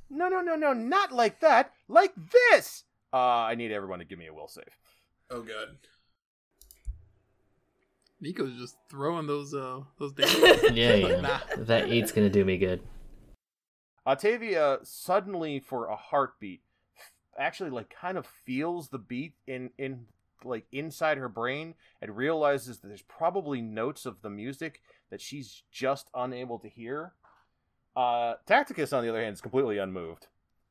No, no, no, no, not like that, like this. Uh, I need everyone to give me a will save. oh god. Nico's just throwing those uh those dances. Yeah, yeah. Nah. That eight's gonna do me good. Octavia suddenly, for a heartbeat, actually like kind of feels the beat in in like inside her brain and realizes that there's probably notes of the music that she's just unable to hear. Uh, Tacticus, on the other hand, is completely unmoved.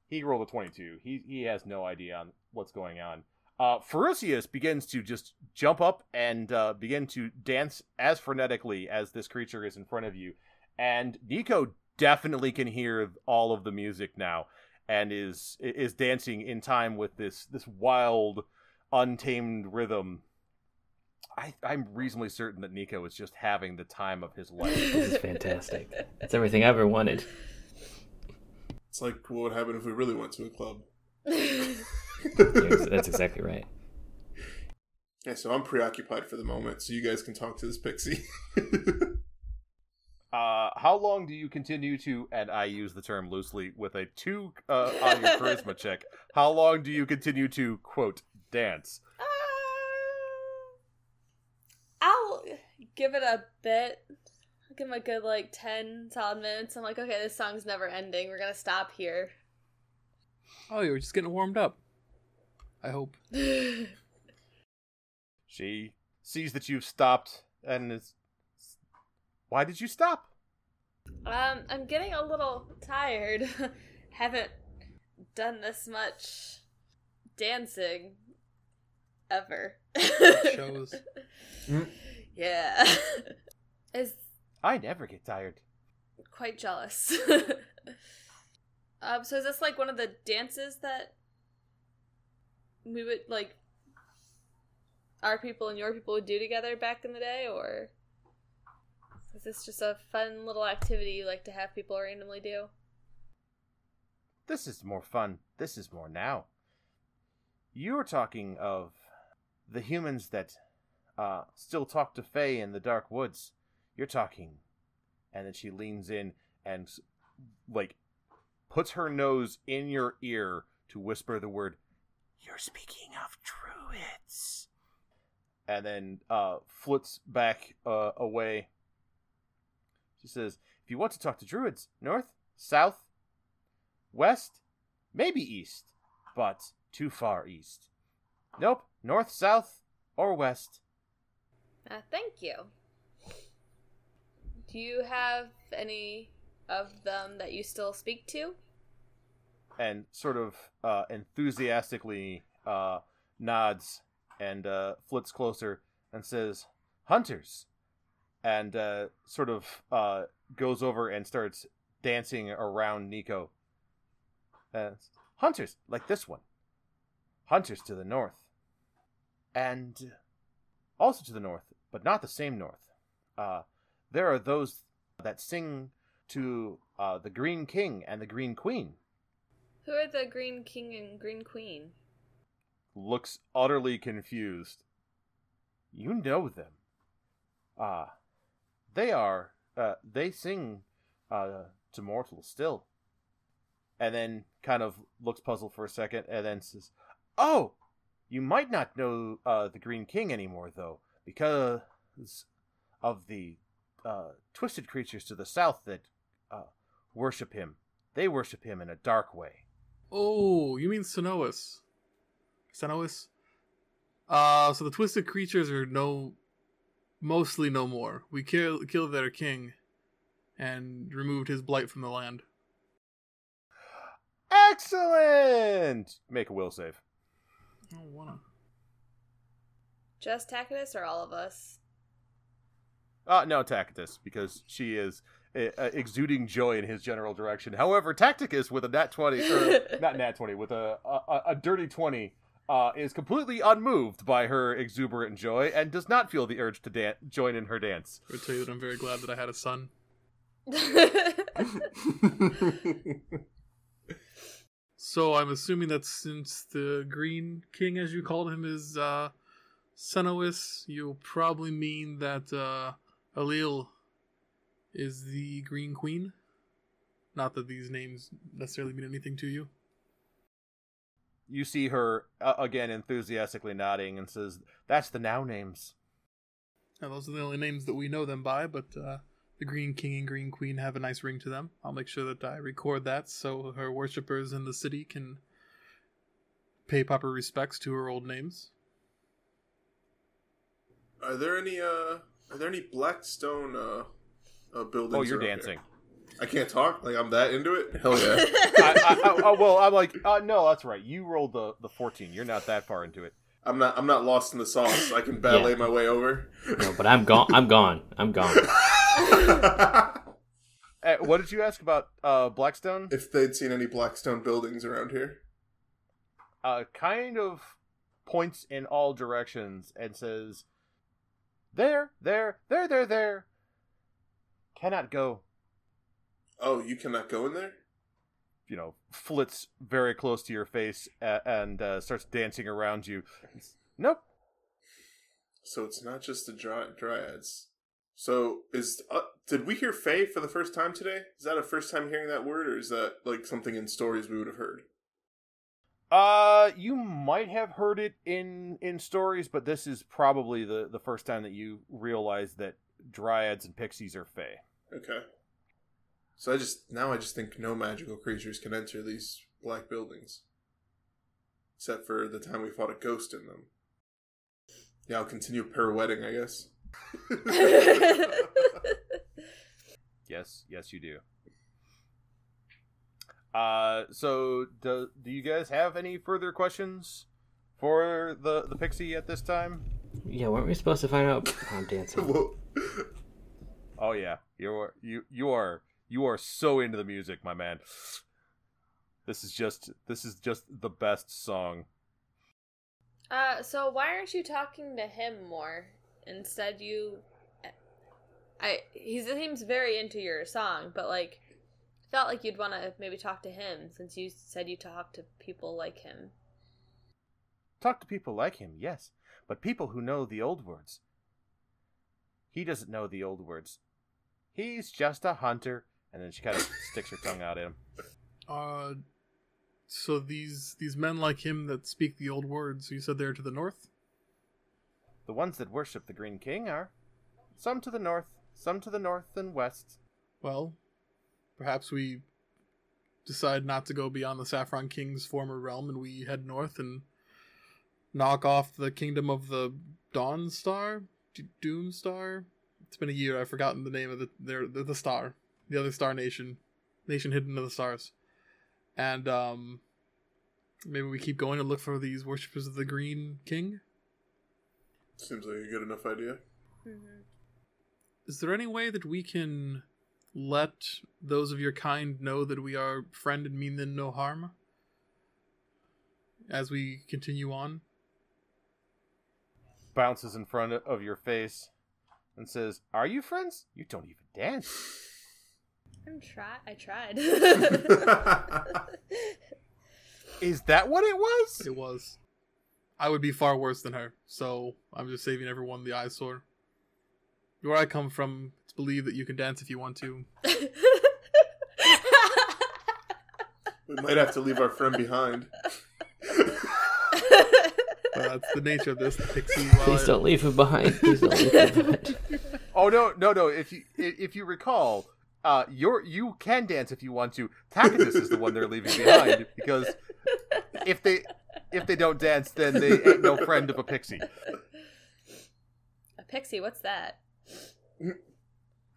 He rolled a 22. He he has no idea on what's going on. Uh, Ferucius begins to just jump up and uh, begin to dance as frenetically as this creature is in front of you. And Nico definitely can hear all of the music now and is is dancing in time with this this wild untamed rhythm I, i'm reasonably certain that nico is just having the time of his life This is fantastic. It's everything I ever wanted. It's like what would happen if we really went to a club. Yeah, that's exactly right. Yeah, so I'm preoccupied for the moment, so you guys can talk to this pixie. uh how long do you continue to and i use the term loosely with a two uh, on your charisma check how long do you continue to quote dance Uh, I'll give it a bit. I'll give him a good like ten solid minutes. I'm like, okay, this song's never ending. We're gonna stop here. Oh, you were just getting warmed up. I hope. she sees that you've stopped and is why did you stop Um, I'm getting a little tired. Haven't done this much dancing ever. Shows. Mm. Yeah. Is i never get tired quite jealous. um, so is this like one of the dances that we would like our people and your people would do together back in the day, or is this just a fun little activity you like to have people randomly do? This is more fun. This is more now. You're talking of the humans that uh, still talk to Fae in the dark woods. You're talking. And then she leans in and, like, puts her nose in your ear to whisper the word, You're speaking of druids. and then uh, flits back uh, away. She says, "If you want to talk to druids, north, south, west, maybe east, but too far east. Nope, north, south, or west." Uh, thank you. Do you have any of them that you still speak to? And sort of uh, enthusiastically uh, nods and uh, flits closer and says, "Hunters," and uh, sort of uh, goes over and starts dancing around Nico. Hunters like this one. Hunters to the north, and also to the north, but not the same north. Uh, there are those that sing to the Green King and the Green Queen. Who are the Green King and Green Queen? looks utterly confused. You know them. Ah, they are. Uh, they sing uh, to mortals still. And then kind of looks puzzled for a second, and then says, "Oh, you might not know uh, the Green King anymore, though, because of the uh, twisted creatures to the south that uh, worship him. They worship him in a dark way." Oh, you mean Sonois? Sonois? Uh, so the twisted creatures are no, mostly no more. We kill, killed their king, and removed his blight from the land. Excellent. Make a will save. I don't wanna. Just Tacitus or all of us? Uh, no, Tacitus, because she is uh, uh, exuding joy in his general direction. However, Tacticus with a nat 20, or not nat 20, with a, a, a dirty 20, uh, is completely unmoved by her exuberant joy and does not feel the urge to dan- join in her dance. I would tell you that I'm very glad that I had a son. So I'm assuming that since the Green King, as you called him, is uh, Senois, you'll probably mean that uh, Alil is the Green Queen. Not that these names necessarily mean anything to you. You see her uh, again enthusiastically nodding and says, "That's the now names." Now, those are the only names that we know them by, but uh, the Green King and Green Queen have a nice ring to them. I'll make sure that I record that so her worshippers in the city can pay proper respects to her old names. Are there any uh are there any black stone uh, buildings? Oh, you're around here? dancing. I can't talk. Like I'm that into it. Hell yeah. I, I, I, well, I'm like, uh, no, that's right. You rolled the the 14. You're not that far into it. I'm not. I'm not lost in the sauce. I can ballet Yeah. my way over. No, but I'm gone. I'm gone. I'm gone. Uh, what did you ask about uh, Blackstone? if they'd seen any Blackstone buildings around here. uh, kind of points in all directions and says, "There, there, there, there, there. Cannot go." Oh, you cannot go in there. You know, flits very close to your face and uh, starts dancing around you. Nope. So it's not just the dry- dryads. So is uh, did we hear Fae for the first time today? Is that a first time hearing that word, or is that like something in stories we would have heard? Uh, you might have heard it in in stories, but this is probably the the first time that you realize that dryads and pixies are fae. Okay. So I just now I just think no magical creatures can enter these black buildings, except for the time we fought a ghost in them. Yeah, I'll continue pirouetting, I guess. Yes, yes, you do. Uh, so do do you guys have any further questions for the the pixie at this time? Yeah, weren't we supposed to find out? Oh, I'm dancing. Oh yeah, you are you you are you are so into the music, my man. This is just this is just the best song. Uh, so why aren't you talking to him more? Instead, you, I he seems very into your song, but like, felt like you'd want to maybe talk to him since you said you talk to people like him. Talk to people like him, yes, but people who know the old words. He doesn't know the old words. He's just a hunter, and then she kind of sticks her tongue out at him. Uh, so these these men like him that speak the old words. You said they're to the north. The ones that worship the Green King are some to the north, some to the north and west. Well, perhaps we decide not to go beyond the Saffron King's former realm and we head north and knock off the kingdom of the Dawn Star? D- Doom Star? It's been a year, I've forgotten the name of the, their, the, the star. The other star nation. Nation hidden in the stars. And, um, maybe we keep going and look for these worshippers of the Green King? Seems like a good enough idea. Mhm. Is there any way that we can let those of your kind know that we are friend and mean them no harm? As we continue on? Bounces in front of your face and says, Are you friends? You don't even dance. I'm try. I tried. Is that what it was? It was. I would be far worse than her, so I'm just saving everyone the eyesore. Where I come from, it's believed that you can dance if you want to. We might have to leave our friend behind. But that's the nature of this pixie. Please don't leave him behind. Please don't leave him behind. Oh no, no, no! If you if you recall, uh, you're you can dance if you want to. Tacitus is the one they're leaving behind because if they if they don't dance, then they ain't no friend of a pixie. a pixie. What's that?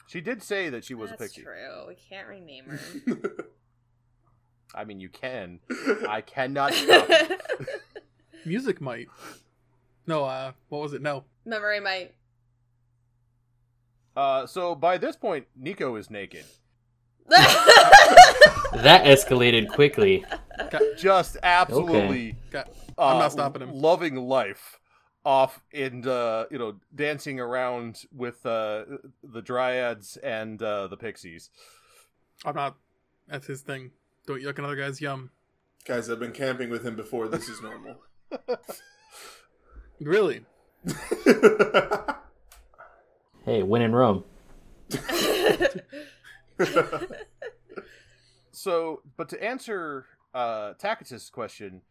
She did say that she was That's a pixie. true. We can't rename her. I mean, you can. I cannot stop. you. Music might. No, uh, what was it? No. Memory might. Uh, so by this point, Nico is naked, That escalated quickly. just absolutely. Got, uh, I'm not stopping him. Loving life off and uh, you know dancing around with uh, the dryads and uh, the pixies. I'm not. That's his thing. Don't yuck another guy's yum. Guys, I've been camping with him before. This is normal. Really? Hey, win in Rome. So, but to answer uh, Tacitus' question,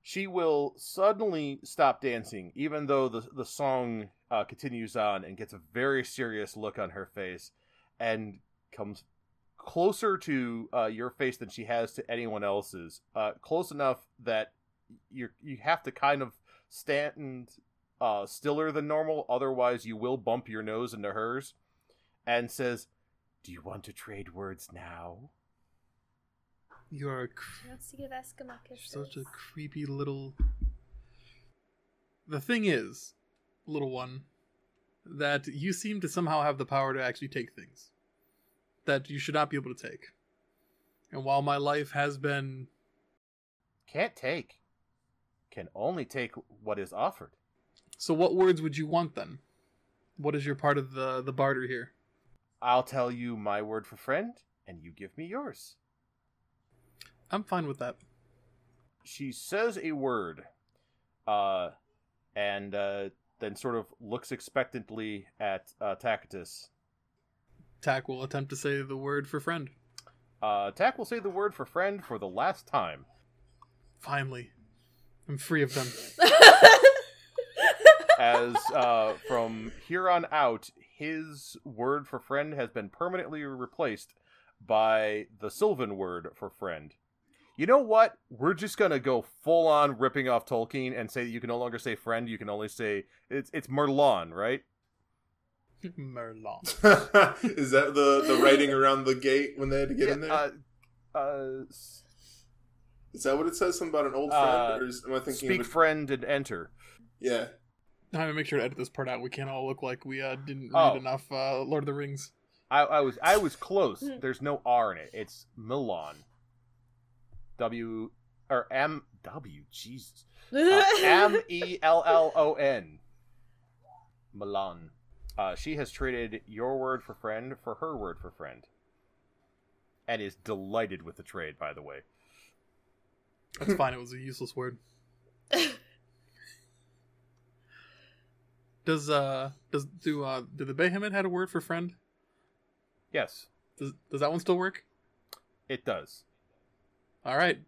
she will suddenly stop dancing, even though the the song uh, continues on, and gets a very serious look on her face, and comes closer to uh, your face than she has to anyone else's. Uh, close enough that you you have to kind of stand and uh, stiller than normal, otherwise you will bump your nose into hers. And says, "Do you want to trade words now?" You're a cr- wants to give Eskimo kisses. such a creepy little. The thing is, little one, that you seem to somehow have the power to actually take things that you should not be able to take. And while my life has been Can't take. Can only take what is offered. so, what words would you want then? What is your part of the the barter here? I'll tell you my word for friend, and you give me yours. I'm fine with that. She says a word, uh, and uh, then sort of looks expectantly at uh, Tacitus. Tack will attempt to say the word for friend. Uh, Tac will say the word for friend for the last time. Finally, I'm free of them. As uh, from here on out, his word for friend has been permanently replaced by the Sylvan word for friend. You know what? We're just gonna go full on ripping off Tolkien and say that you can no longer say friend. You can only say it's it's Merlon, right? Merlon. is that the the writing around the gate when they had to get in there? Uh, uh, s- is that what it says? Something about an old uh, friend, or is, am I thinking? speak of a, friend and enter. yeah. I'm gonna make sure to edit this part out. We can't all look like we uh, didn't read Oh. enough uh, Lord of the Rings. I, I was I was close. There's no R in it. It's Mellon. W or M W. Jesus. Uh, M E L L O N. Mellon. Uh, she has traded your word for friend for her word for friend, and is delighted with the trade. By the way, That's fine. It was a useless word. Does uh does do uh do the Behemoth had a word for friend? yes, Does does that one still work? it does. All right.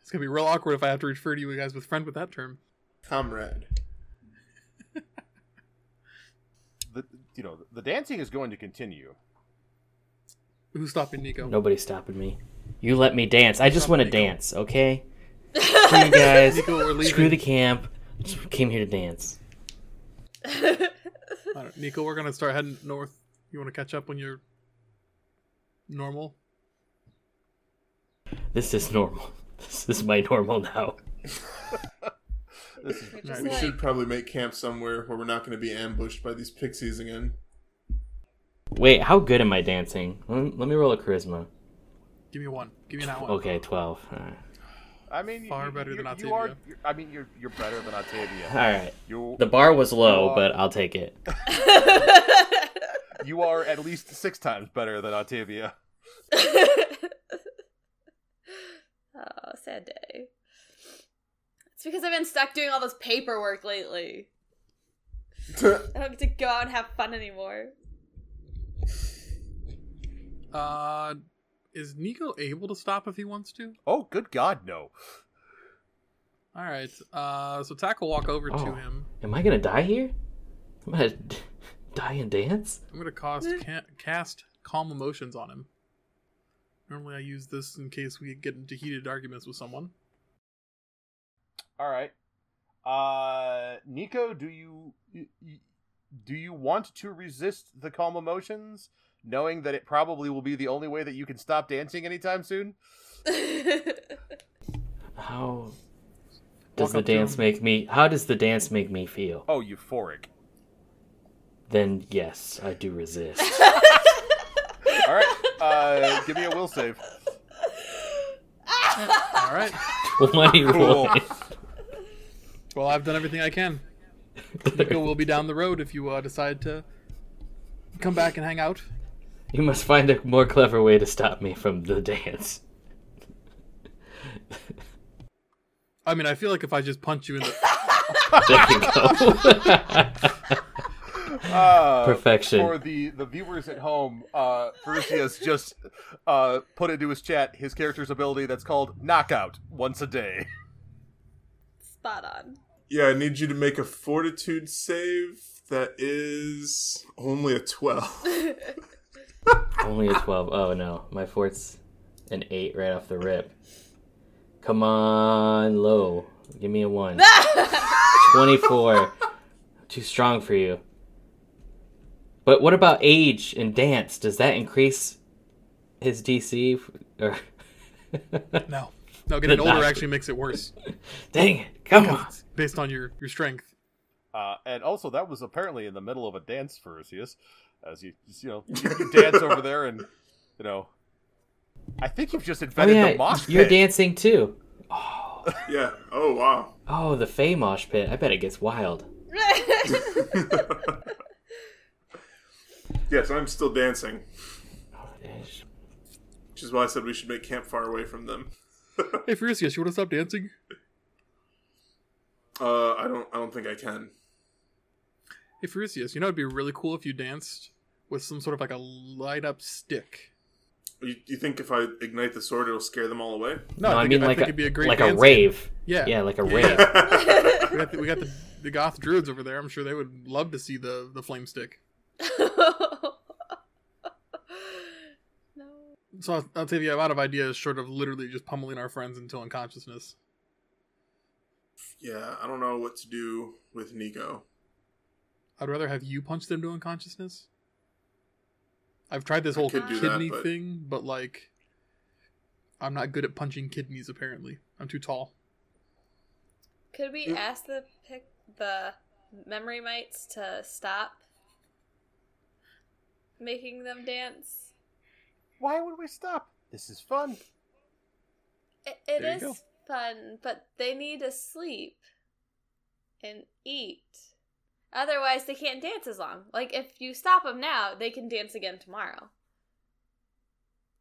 It's gonna be real awkward if I have to refer to you guys with friend with that term. Comrade. the you know the dancing is going to continue. Who's stopping Nico? Nobody's stopping me. You let me dance. I just want to dance, okay? Screw you guys. Nico. Screw the camp. I just came here to dance. All right, Nico, we're gonna start heading north. You want to catch up when you're normal? This is normal. This is my normal now. This is We're Right, We like, should probably make camp somewhere where we're not going to be ambushed by these pixies again. Wait, how good am I dancing? Let let me roll a charisma. Give me one. Give me that one. Okay, 12. Alright. I mean, Far you- better you- than You Octavia. you're- I mean, you're you're better than Octavia. Alright. You The bar was low, Uh, but I'll take it. you are at least six times better than Octavia. oh, sad day. It's because I've been stuck doing all this paperwork lately. I don't get to go out and have fun anymore. Uh, is Nico able to stop if he wants to? Oh, good God, no! All right. Uh, so Tack will walk over Oh. to him. Am I gonna die here? I'm gonna die and dance? I'm gonna cost ca- cast calm emotions on him. Normally, I use this in case we get into heated arguments with someone. All right, uh, Nico, do you y- y- do you want to resist the calm emotions, knowing that it probably will be the only way that you can stop dancing anytime soon? How does Walk the up to dance make me how does the dance make me feel? Oh, euphoric! Then yes, I do resist. All right, uh, give me a will save. All right. what are you Cool. Well, I've done everything I can. Nico will be down the road if you uh, decide to come back and hang out. You must find a more clever way to stop me from the dance. I mean, I feel like if I just punch you in the There you go. Uh, Perfection. For the the viewers at home, uh, Perseus just uh, put into his chat his character's ability that's called Knockout once a day. Spot on. yeah, I need you to make a fortitude save that is only a 12. Only a 12. Oh no, my fort's an 8 right off the rip. Come on, low. Give me a 1. 24. Too strong for you. But what about age and dance? Does that increase his DC? Or no, no, getting older actually makes it worse Dang it! Come on. based on your your strength. Uh, and also, that was apparently in the middle of a dance, Perseus, as you you know you, you dance over there, and you know, I think you've just Oh invented yeah, the mosh you're dancing too. Oh. yeah. Oh, wow. Oh, the Fae mosh pit. I bet it gets wild. yes, I'm still dancing, Oh, which is why I said we should make camp far away from them. Hey, Furious, you want to stop dancing? Uh, I don't. I don't think I can. Hey, Furious, you know it'd be really cool if you danced with some sort of like a light up stick. You, you think if I ignite the sword, it'll scare them all away? No, No, I, think mean it- like think a it'd be a great like a dance rave. Yeah, Yeah, like a Yeah. rave. we got the, we got the, the goth druids over there. I'm sure they would love to see the the flame stick. no. So I'll, I'll tell you, I'm out of ideas short of literally just pummeling our friends until unconsciousness. yeah, I don't know what to do with Nico. I'd rather have you punch them to unconsciousness. I've tried this whole kidney that, but- thing, but like, I'm not good at punching kidneys. Apparently, I'm too tall. Could we ask the pick the memory mites to stop making them dance? Why would we stop? This is fun. It, it There you is go. fun, but they need to sleep and eat. Otherwise, they can't dance as long. Like if you stop them now, they can dance again tomorrow,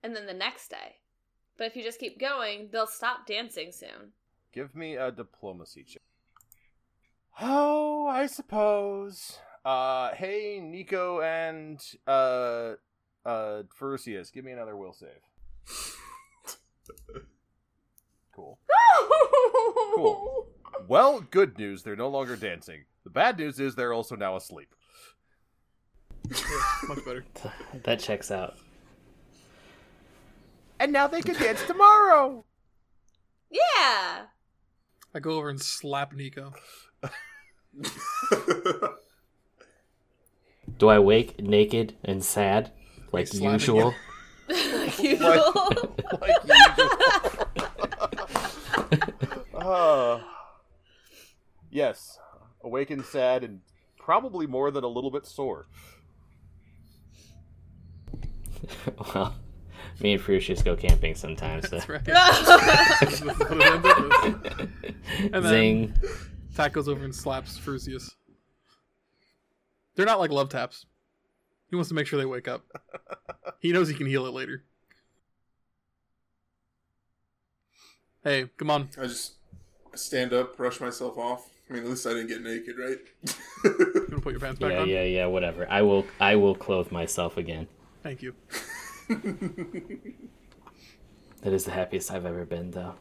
and then the next day. But if you just keep going, they'll stop dancing soon. Give me a diplomacy check. Oh, I suppose. Uh, hey, Nico and uh, uh, Perseus, give me another will save. Cool. Cool. Well, good news, they're no longer dancing. The bad news is they're also now asleep. Yeah, much better. That checks out. And now they can dance tomorrow. Yeah. I go over and slap Nico. Do I wake naked and sad like slapping usual? like usual. like usual. Uh, yes, awakened, sad, and probably more than a little bit sore. well, me and Frush just go camping sometimes. So. That's right. That's what it ends up as. And then- Zing. Tack goes over and slaps Frusius. They're not like love taps. He wants to make sure they wake up. He knows he can heal it later. Hey, come on. I just stand up, brush myself off. I mean, at least I didn't get naked, right? You want to put your pants back Yeah, on? yeah, yeah. Whatever. I will. I will clothe myself again. Thank you. That is the happiest I've ever been, though.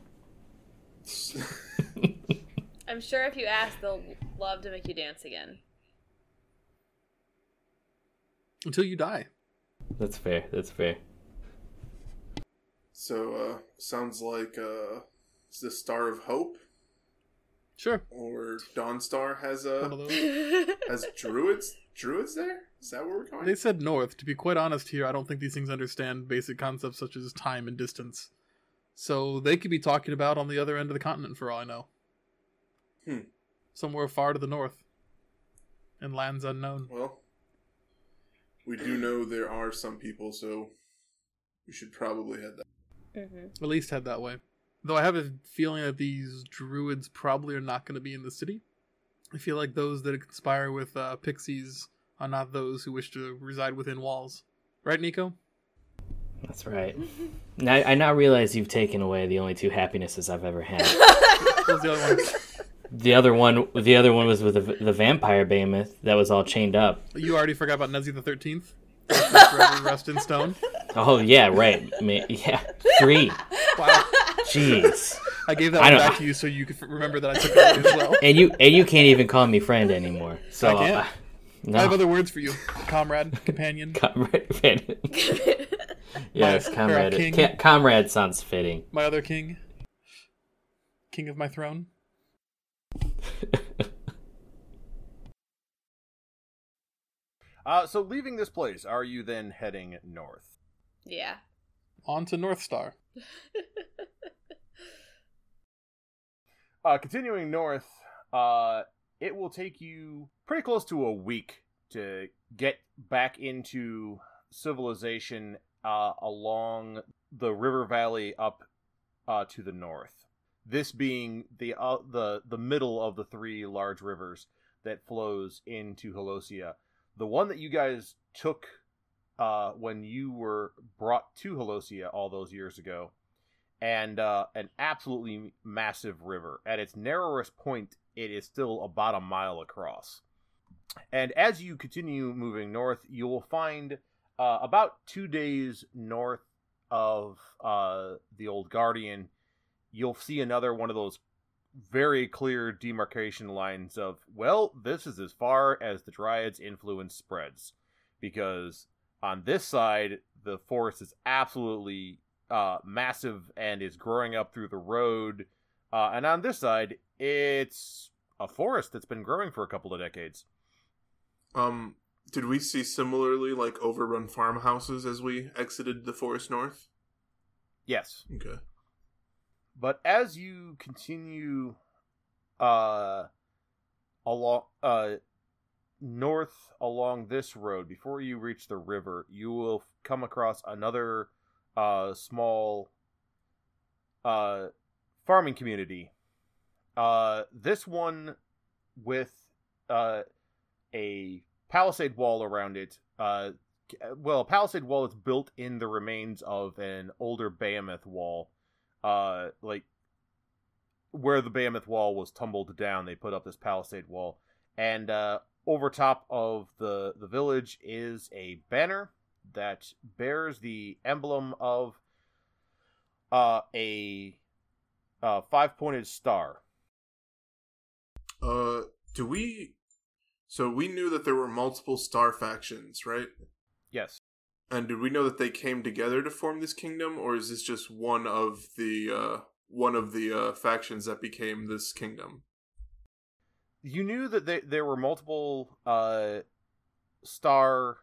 I'm sure if you ask, they'll love to make you dance again. Until you die. That's fair. That's fair. so, uh, sounds like, uh, it's the Star of Hope, Sure. or Dawnstar has, One of those. has druids? Druids there? Is that where we're going? They said north. To be quite honest here, I don't think these things understand basic concepts such as time and distance. So they could be talking about on the other end of the continent for all I know. Hmm. Somewhere far to the north. In lands unknown. Well, we do know there are some people, so we should probably head that. hmm At least head that way. Though I have a feeling that these druids probably are not going to be in the city. I feel like those that conspire with uh, pixies are not those who wish to reside within walls. Right, Nico? That's right. Now I now realize you've taken away the only two happinesses I've ever had. What was the other one? The other one, the other one was with the, the vampire behemoth that was all chained up. You already forgot about Nezzy the 13th? Forever rest in stone. Oh yeah, right. I yeah, three. Wow. Jeez. I gave that I one don't- back to you so you could remember that I took it as well. And you and you can't even call me friend anymore. So I can't. uh, no. I have other words for you. Comrade, companion. comrade. yes, My- comrade. or king. Ca- comrade sounds fitting. My other king. King of my throne. Uh, so leaving this place, are you then heading north? Yeah. On to North Star. Uh, continuing north, uh, it will take you pretty close to a week to get back into civilization uh, along the river valley up uh, to the north. This being the uh, the the middle of the three large rivers that flows into Helosia. The one that you guys took uh, when you were brought to Helosia all those years ago and uh, an absolutely massive river. At its narrowest point, it is still about a mile across. And as you continue moving north, you will find uh, about two days north of uh, the Old Guardian, you'll see another one of those very clear demarcation lines of, well, this is as far as the Dryad's influence spreads. Because on this side, the forest is absolutely uh, massive and is growing up through the road. Uh, and on this side, it's a forest that's been growing for a couple of decades. Um, did we see similarly like overrun farmhouses as we exited the forest north? Yes. Okay. But as you continue uh, along uh, north along this road, before you reach the river, you will come across another uh, small uh, farming community. Uh, this one with uh, a palisade wall around it. Uh, well, a palisade wall that's built in the remains of an older behemoth wall. Uh, like where the behemoth wall was tumbled down, they put up this palisade wall, and uh, over top of the the village is a banner that bears the emblem of uh, a uh, five pointed star. Uh, do we? So we knew that there were multiple star factions, right? Yes. And did we know that they came together to form this kingdom, or is this just one of the uh, one of the uh, factions that became this kingdom? You knew that they, there were multiple uh, star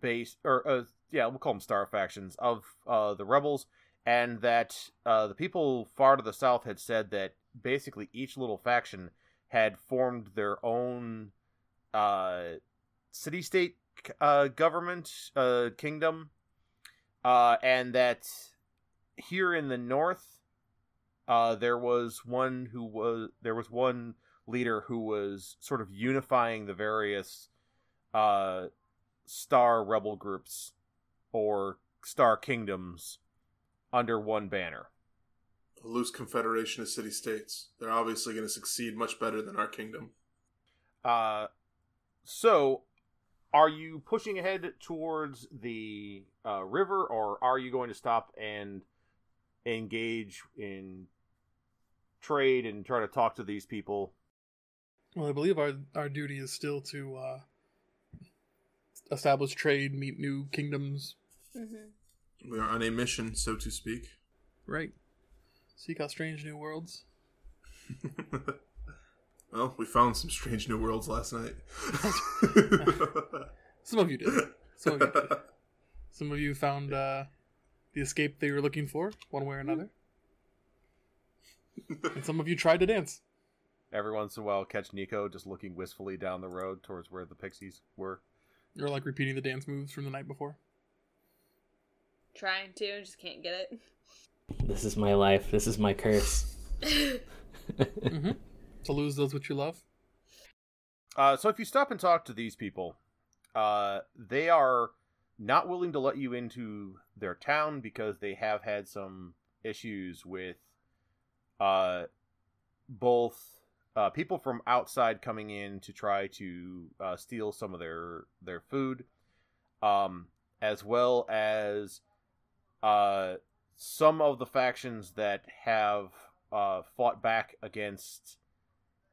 base or uh, yeah, we'll call them star factions of uh, the rebels, and that uh, the people far to the south had said that basically each little faction had formed their own uh, city state uh, government kingdom, and that here in the north, there was one who was there was one leader who was sort of unifying the various uh, star rebel groups or star kingdoms under one banner. A loose confederation of city states. They're obviously going to succeed much better than our kingdom. Uh, so, are you pushing ahead towards the uh, river, or are you going to stop and engage in trade and try to talk to these people? Well, I believe our our duty is still to uh, establish trade, meet new kingdoms, Mm-hmm. We are on a mission, so to speak. right? Seek out strange new worlds. well, we found some strange new worlds last night. Some of you did. Some of you did. Some of you found uh, the escape they were looking for, one way or another. and some of you tried to dance. Every once in a while, catch Nico just looking wistfully down the road towards where the pixies were. You're like repeating the dance moves from the night before. Trying to, just can't get it. This is my life. This is my curse. Mm-hmm. To lose those which you love. Uh, so if you stop and talk to these people, uh, they are not willing to let you into their town because they have had some issues with uh, both uh, people from outside coming in to try to uh, steal some of their their food, um, as well as uh, some of the factions that have uh, fought back against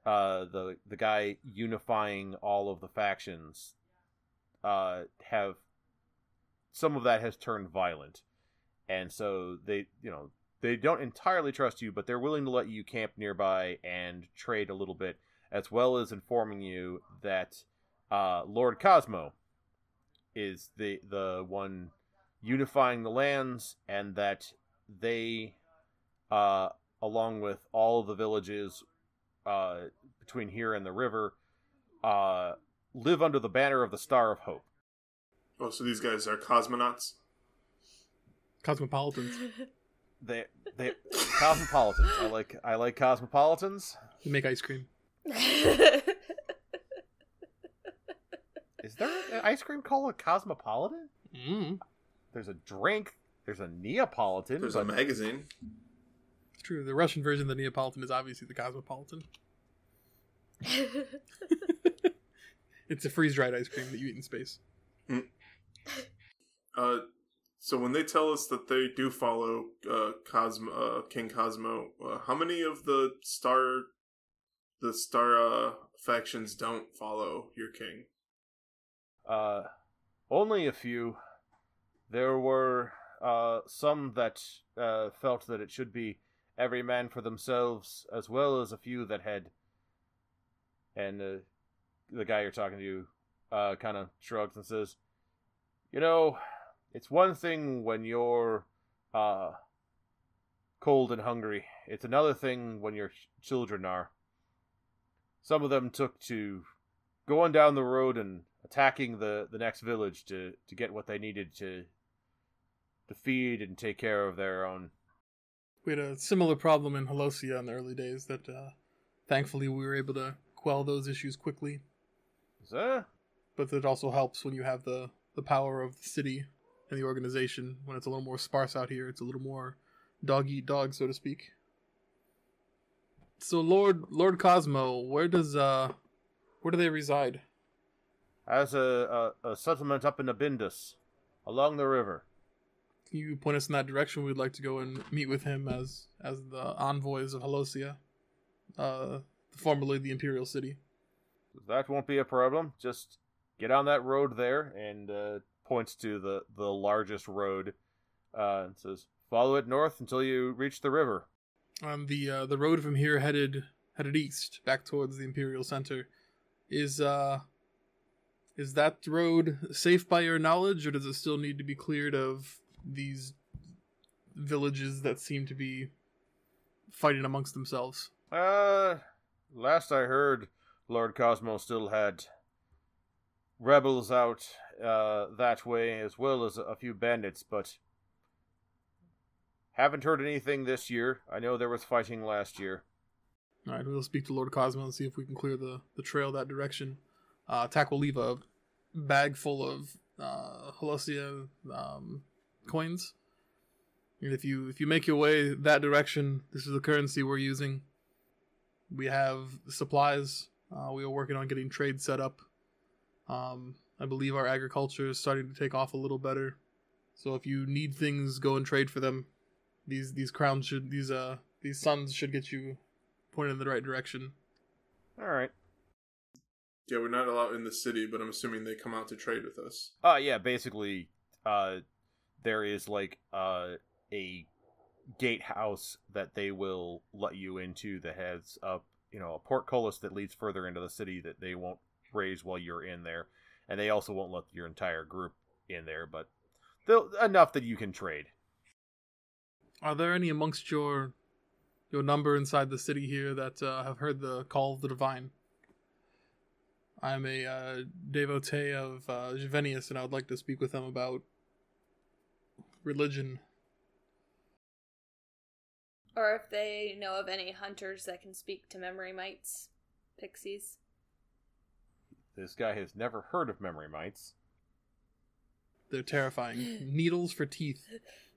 uh, the the guy unifying all of the factions uh, have some of that has turned violent, and so they you know they don't entirely trust you, but they're willing to let you camp nearby and trade a little bit, as well as informing you that uh, Lord Cosmo is the the one unifying the lands, and that they, uh, along with all of the villages uh, between here and the river, uh, live under the banner of the Star of Hope. oh, so these guys are cosmonauts? Cosmopolitans. They they cosmopolitans. I like I like cosmopolitans. They make ice cream. Is there an ice cream called a cosmopolitan? Mm. There's a drink. There's a Neapolitan. There's but a magazine. It's true. The Russian version of the Neapolitan is obviously the Cosmopolitan. It's a freeze dried ice cream that you eat in space. Uh, so when they tell us that they do follow uh, Cosmo, uh, King Cosmo, uh, how many of the star, the star uh, factions don't follow your king? Uh, only a few. There were uh, some that uh, felt that it should be every man for themselves, as well as a few that had. And uh, the guy you're talking to uh, kind of shrugs and says, "You know, it's one thing when you're uh, cold and hungry. It's another thing when your ch- children are. Some of them took to going down the road and attacking the, the next village to, to get what they needed to to feed and take care of their own. We had a similar problem in Holosia in the early days that uh, thankfully we were able to quell those issues quickly. So, But that also helps when you have the, the power of the city and the organization. When it's a little more sparse out here, it's a little more dog eat dog, so to speak. So Lord Lord Cosmo, where does uh where do they reside? as a, a, a settlement up in Abindus, along the river. Can you point us in that direction? We'd like to go and meet with him as as the envoys of Holosia, uh, formerly the Imperial City. That won't be a problem. Just get on that road there, and uh, points to the the largest road, uh, and says, "Follow it north until you reach the river." Um, the uh, the road from here headed headed east, back towards the Imperial Center, is uh, is that road safe by your knowledge, or does it still need to be cleared of these villages that seem to be fighting amongst themselves? Uh, last I heard, Lord Cosmo still had rebels out uh, that way, as well as a few bandits, but haven't heard anything this year. I know there was fighting last year. All right, we'll speak to Lord Cosmo and see if we can clear the, the trail that direction. Uh, Tack will leave a bag full of uh, Holosia um, coins. And if you if you make your way that direction, this is the currency we're using. We have supplies. Uh, we are working on getting trade set up. Um, I believe our agriculture is starting to take off a little better. So if you need things, go and trade for them. These these crowns should these uh these suns should get you pointed in the right direction. All right. Yeah, we're not allowed in the city, but I'm assuming they come out to trade with us. Uh yeah, basically uh there is like uh a gatehouse that they will let you into that has a you know a portcullis that leads further into the city that they won't raise while you're in there, and they also won't let your entire group in there, but enough that you can trade. Are there any amongst your your number inside the city here that uh, have heard the call of the divine? I'm a uh, devotee of uh, Juvenius, and I would like to speak with them about religion. Or if they know of any hunters that can speak to memory mites, pixies. This guy has never heard of memory mites. They're terrifying. Needles for teeth.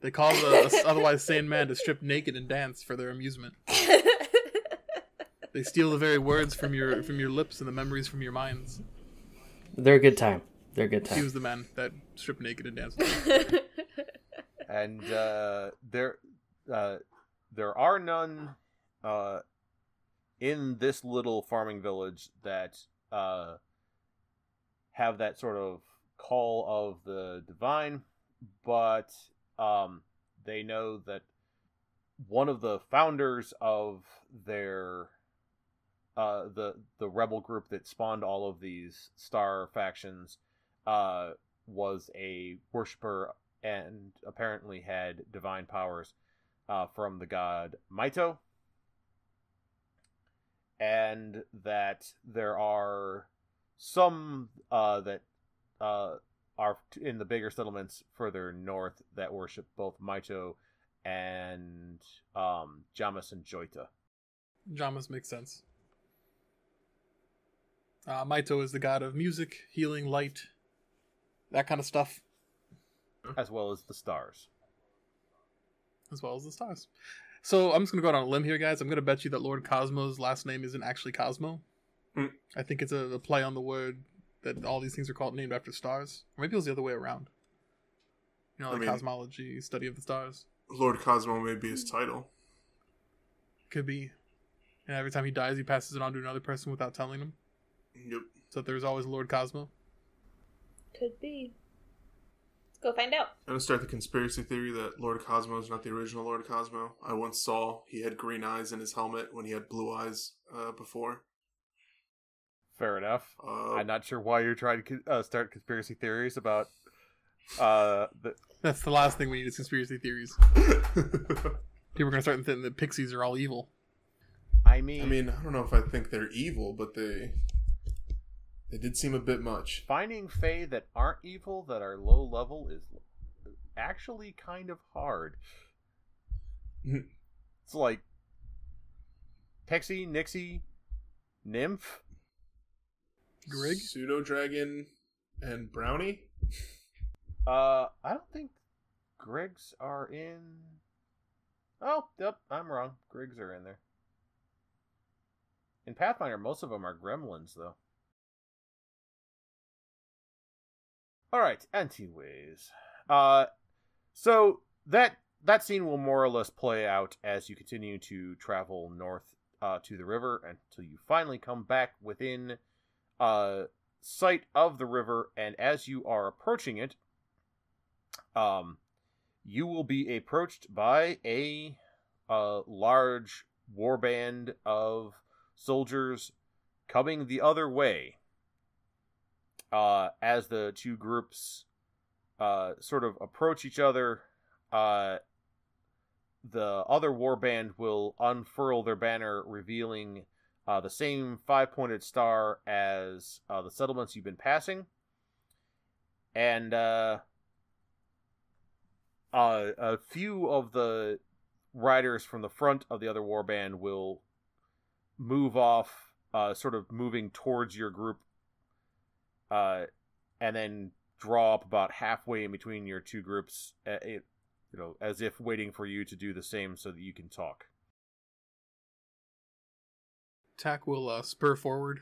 They cause a, a otherwise sane man to strip naked and dance for their amusement. They steal the very words from your from your lips and the memories from your minds. They're a good time. They're a good time. He was the man that stripped naked and danced. and uh, there uh, there are none uh, in this little farming village that uh, have that sort of call of the divine, but um, they know that one of the founders of their uh, the the rebel group that spawned all of these star factions uh, was a worshiper and apparently had divine powers uh, from the god Maito, and that there are some uh, that uh, are in the bigger settlements further north that worship both Maito and um, Jamis and Joita. Jamas makes sense. Uh, Maito is the god of music, healing, light, that kind of stuff, as well as the stars. as well as the stars. So I'm just gonna go out on a limb here, guys. I'm gonna bet you that Lord Cosmo's last name isn't actually Cosmo. Hmm. I think it's a, a play on the word that all these things are called named after stars, or maybe it was the other way around. You know, I like mean- cosmology, study of the stars. Lord Cosmo may be his title. Could be. And every time he dies, he passes it on to another person without telling him. Yep. So there's always Lord Cosmo. Could be. Let's go find out. I'm gonna start the conspiracy theory that Lord Cosmo is not the original Lord Cosmo. I once saw he had green eyes in his helmet when he had blue eyes uh, before. Fair enough. Uh, I'm not sure why you're trying to uh, start conspiracy theories about uh, the, That's the last thing we need is conspiracy theories. People are gonna start thinking that pixies are all evil. I mean, I mean, I don't know if I think they're evil, but they they did seem a bit much. finding Fae that aren't evil that are low level is actually kind of hard. It's like Pixie, Nixie, Nymph. Grig? Pseudo Dragon and Brownie. Uh, I don't think Grigs are in. Oh, yep, I'm wrong. Grigs are in there. In Pathfinder, most of them are gremlins, though. All right. Anyways, uh, so that that scene will more or less play out as you continue to travel north uh, to the river until you finally come back within uh, sight of the river, and as you are approaching it, um, you will be approached by a uh, large warband of soldiers coming the other way. Uh, as the two groups uh, sort of approach each other, uh, the other warband will unfurl their banner, revealing uh, the same five pointed star as uh, the settlements you've been passing. And uh, uh, a few of the riders from the front of the other warband will move off, uh, sort of moving towards your group, uh, and then draw up about halfway in between your two groups, it, you know, as if waiting for you to do the same so that you can talk. Tack will uh, spur forward.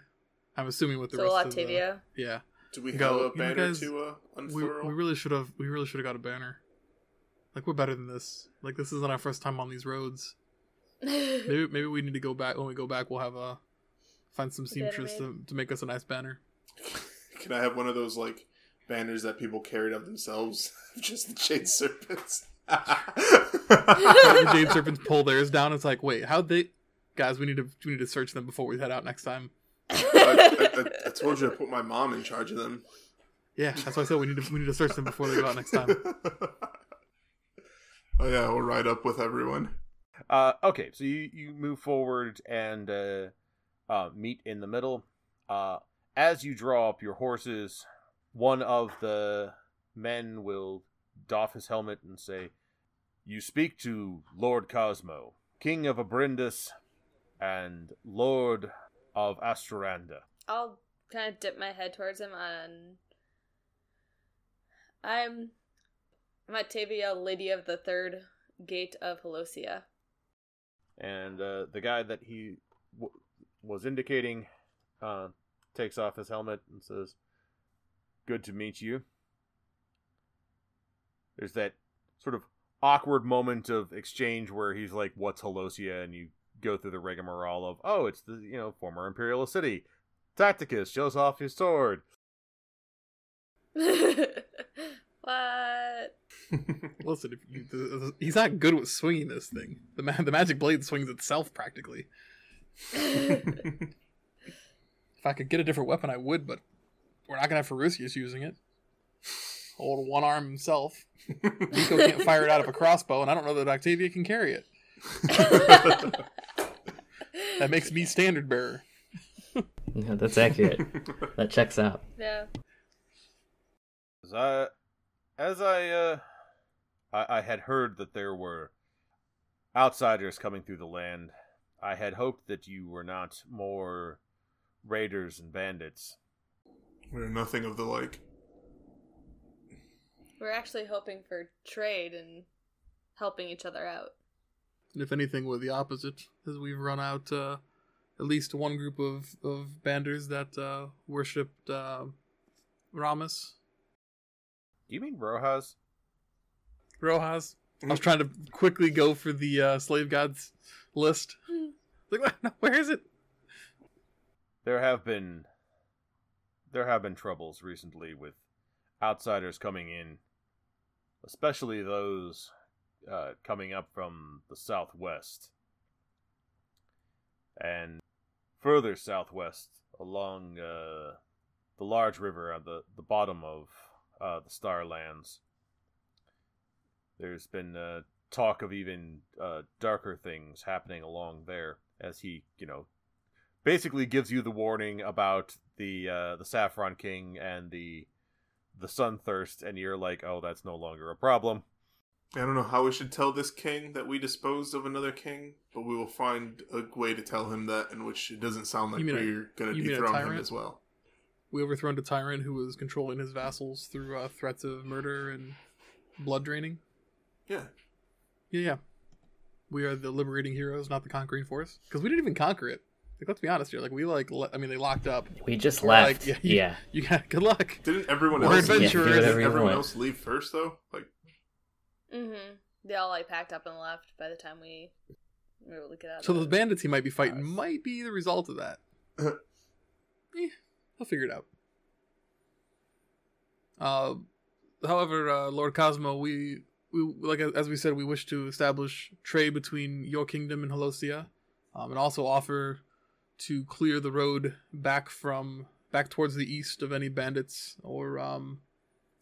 I'm assuming with the So rest Octavia. of the yeah. Do we Go, have a banner guys, to uh, We, unfurl? we really should have we really should have got a banner. Like we're better than this. Like this isn't our first time on these roads. Maybe maybe we need to go back when we go back. We'll have a find some seamstress to, to make us a nice banner. Can I have one of those like banners that people carried of themselves? Just the jade serpents. the jade serpents pull theirs down. It's like, wait, how'd they? Guys, we need to we need to search them before we head out next time. I, I, I told you to put my mom in charge of them. Yeah, that's why I said we need to we need to search them before they go out next time. oh yeah, we'll ride up with everyone. Uh, okay, so you, you move forward and uh, uh, meet in the middle. Uh, as you draw up your horses, one of the men will doff his helmet and say, You speak to Lord Cosmo, King of Abrindus and Lord of Astroranda. I'll kind of dip my head towards him and I'm I'm Octavia, Lady of the Third Gate of Helosia. And uh, the guy that he w- was indicating uh, takes off his helmet and says, Good to meet you. There's that sort of awkward moment of exchange where he's like, What's Helosia? And you go through the rigmarole of, Oh, it's the, you know, former imperial city. Tacticus shows off his sword. what? Listen, if you, the, the- he's not good with swinging this thing. The ma- the magic blade swings itself practically. If I could get a different weapon, I would, but we're not gonna have Ferucius using it. Hold one arm himself. Nico can't fire it out of a crossbow, and I don't know that Octavia can carry it. That makes me standard bearer. Yeah, that's accurate. that checks out. yeah. As I, as I, uh, I, I had heard that there were outsiders coming through the land. I had hoped that you were not more raiders and bandits. We're nothing of the like. We're actually hoping for trade and helping each other out. And if anything, we're the opposite, as we've run out uh, at least one group of, of banders that uh, worshipped uh, Ramus. Do you mean Rojas? Rojas. I was trying to quickly go for the uh, slave gods list. Like, where is it? There have been, there have been troubles recently with outsiders coming in, especially those uh, coming up from the southwest and further southwest along uh, the large river at the, the bottom of uh, the Starlands. There's been uh, talk of even uh, darker things happening along there as he, you know, basically gives you the warning about the uh, the Saffron King and the the Sunthirst, and you're like, oh, that's no longer a problem. I don't know how we should tell this king that we disposed of another king, but we will find a way to tell him that in which it doesn't sound like You mean a- we're going to you mean dethrone him as well. We overthrown a tyrant who was controlling his vassals through uh, threats of murder and blood draining. Yeah. Yeah, yeah. We are the liberating heroes, not the conquering force. Because we didn't even conquer it. Like, let's be honest here. Like, we like, le- I mean, they locked up. We just We're left. like, yeah, yeah, You got good luck. Didn't everyone We're else adventurers. Yeah, didn't you everyone want. else leave first though? Like Mm-hmm. They all like packed up and left by the time we were able to get out. So of those the- bandits he might be fighting Nice. might be the result of that. Eh, I'll figure it out. Uh, however, uh, Lord Cosmo, we we like as we said, we wish to establish trade between your kingdom and Holosia, um, and also offer to clear the road back from back towards the east of any bandits or um,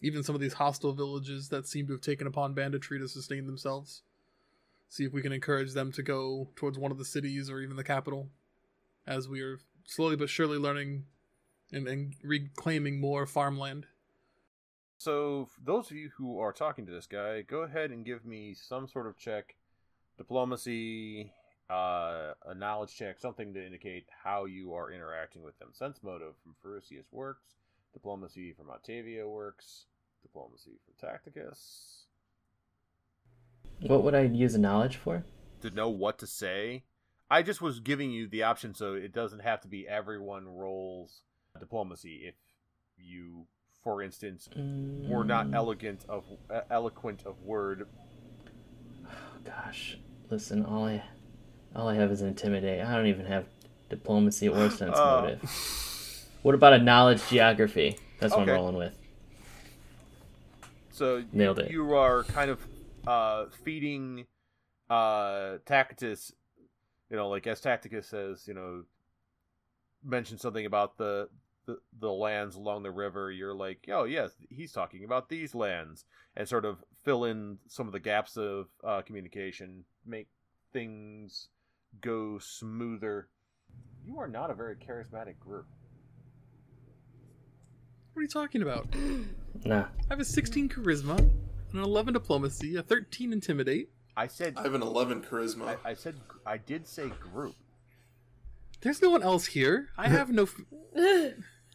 even some of these hostile villages that seem to have taken upon banditry to sustain themselves. See if we can encourage them to go towards one of the cities or even the capital, as we are slowly but surely learning and, and reclaiming more farmland. So, those of you who are talking to this guy, go ahead and give me some sort of check, diplomacy, uh, a knowledge check, something to indicate how you are interacting with them. Sense motive from Ferucius works. Diplomacy from Octavia works. Diplomacy from Tacticus. What would I use a knowledge for? To know what to say. I just was giving you the option so it doesn't have to be everyone rolls diplomacy. If you, for instance, were not Mm, elegant of uh, eloquent of word, Gosh, listen, all I, all I have is intimidate. I don't even have diplomacy or sense Oh. motive. What about a knowledge geography? That's what Okay. I'm rolling with. So Nailed it. You are kind of uh, feeding uh, Tacitus, you know, like as Tacticus says, you know, mention something about the, the the lands along the river. You're like, oh yes, he's talking about these lands, and sort of fill in some of the gaps of uh, communication, make things go smoother. You are not a very charismatic group. What are you talking about? Nah. I have a 16 charisma, an 11 diplomacy, a 13 intimidate. I said, I have an 11 charisma. I, I said, I did say group. There's no one else here. I have no. F-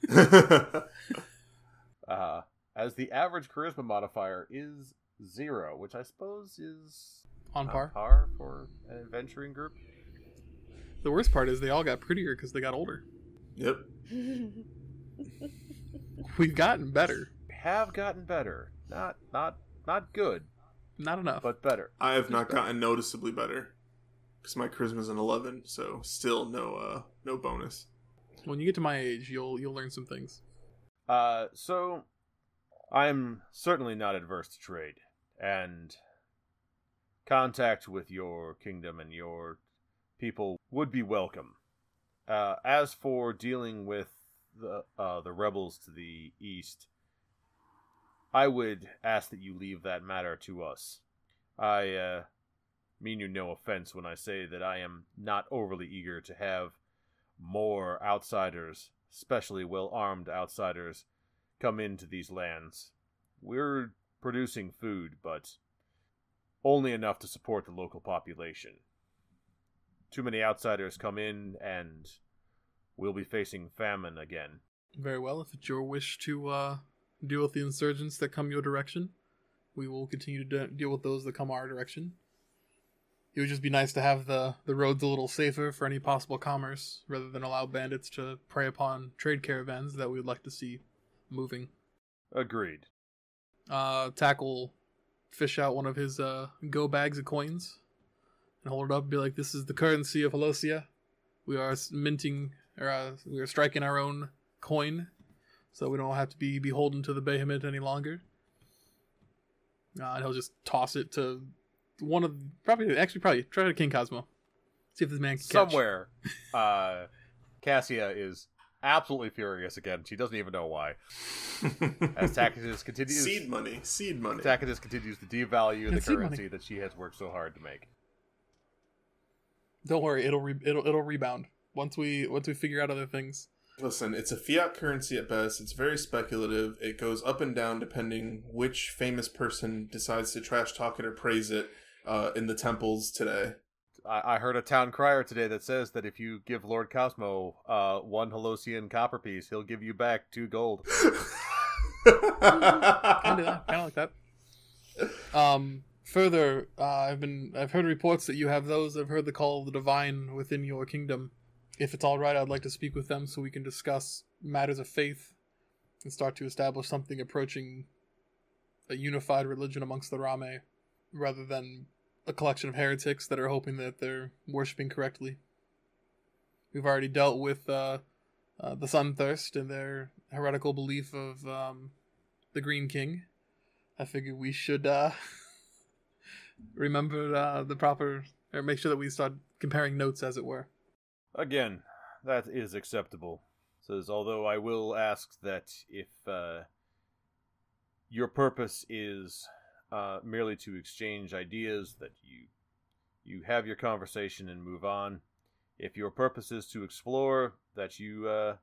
uh, as the average charisma modifier is zero, which I suppose is on on par. par for an adventuring group. The worst part is they all got prettier because they got older. yep. We've gotten better, Have gotten better, not not not good, not enough. but better. I have not gotten noticeably better because my charisma's an 11, so still no uh no bonus. when you get to my age, you'll you'll learn some things. Uh, so I'm certainly not adverse to trade, and contact with your kingdom and your people would be welcome. Uh, as for dealing with the uh, the rebels to the east, I would ask that you leave that matter to us. I uh, mean you no offense when I say that I am not overly eager to have more outsiders, especially well armed outsiders, come into these lands. We're producing food, but only enough to support the local population. Too many outsiders come in, and we'll be facing famine again. Very well. If it's your wish to uh, deal with the insurgents that come your direction, we will continue to de- deal with those that come our direction. It would just be nice to have the, the roads a little safer for any possible commerce, rather than allow bandits to prey upon trade caravans that we would like to see moving. Agreed. Uh, Tack'll fish out one of his uh, go bags of coins and hold it up and be like, "This is the currency of Holosia. We are minting, or uh, we are striking our own coin, so we don't have to be beholden to the Behemoth any longer." Uh, and he'll just toss it to one of probably actually probably try to King Cosmo. See if this man can catch. Somewhere, uh, Cassia is absolutely furious again. She doesn't even know why. As Tacitus continues, seed money. Seed money. Tacitus continues to devalue the currency money. that she has worked so hard to make. Don't worry, it'll re- it'll it'll rebound once we once we figure out other things. Listen, it's a fiat currency at best. It's very speculative. It goes up and down depending which famous person decides to trash talk it or praise it uh, in the temples today. I, I heard a town crier today that says that if you give Lord Cosmo uh, one Holosian copper piece, he'll give you back two gold. kind of that, kind of like that. Um, further, uh, I've been I've heard reports that you have those that have heard the call of the divine within your kingdom. If it's all right, I'd like to speak with them so we can discuss matters of faith and start to establish something approaching a unified religion amongst the Rame, rather than a collection of heretics that are hoping that they're worshiping correctly. We've already dealt with uh, uh, the Sunthirst and their heretical belief of um, the Green King, I figure we should uh, remember uh, the proper, or make sure that we start comparing notes, as it were. Again, that is acceptable. Says, although I will ask that if uh, your purpose is uh, merely to exchange ideas, that you you have your conversation and move on. If your purpose is to explore, that you uh,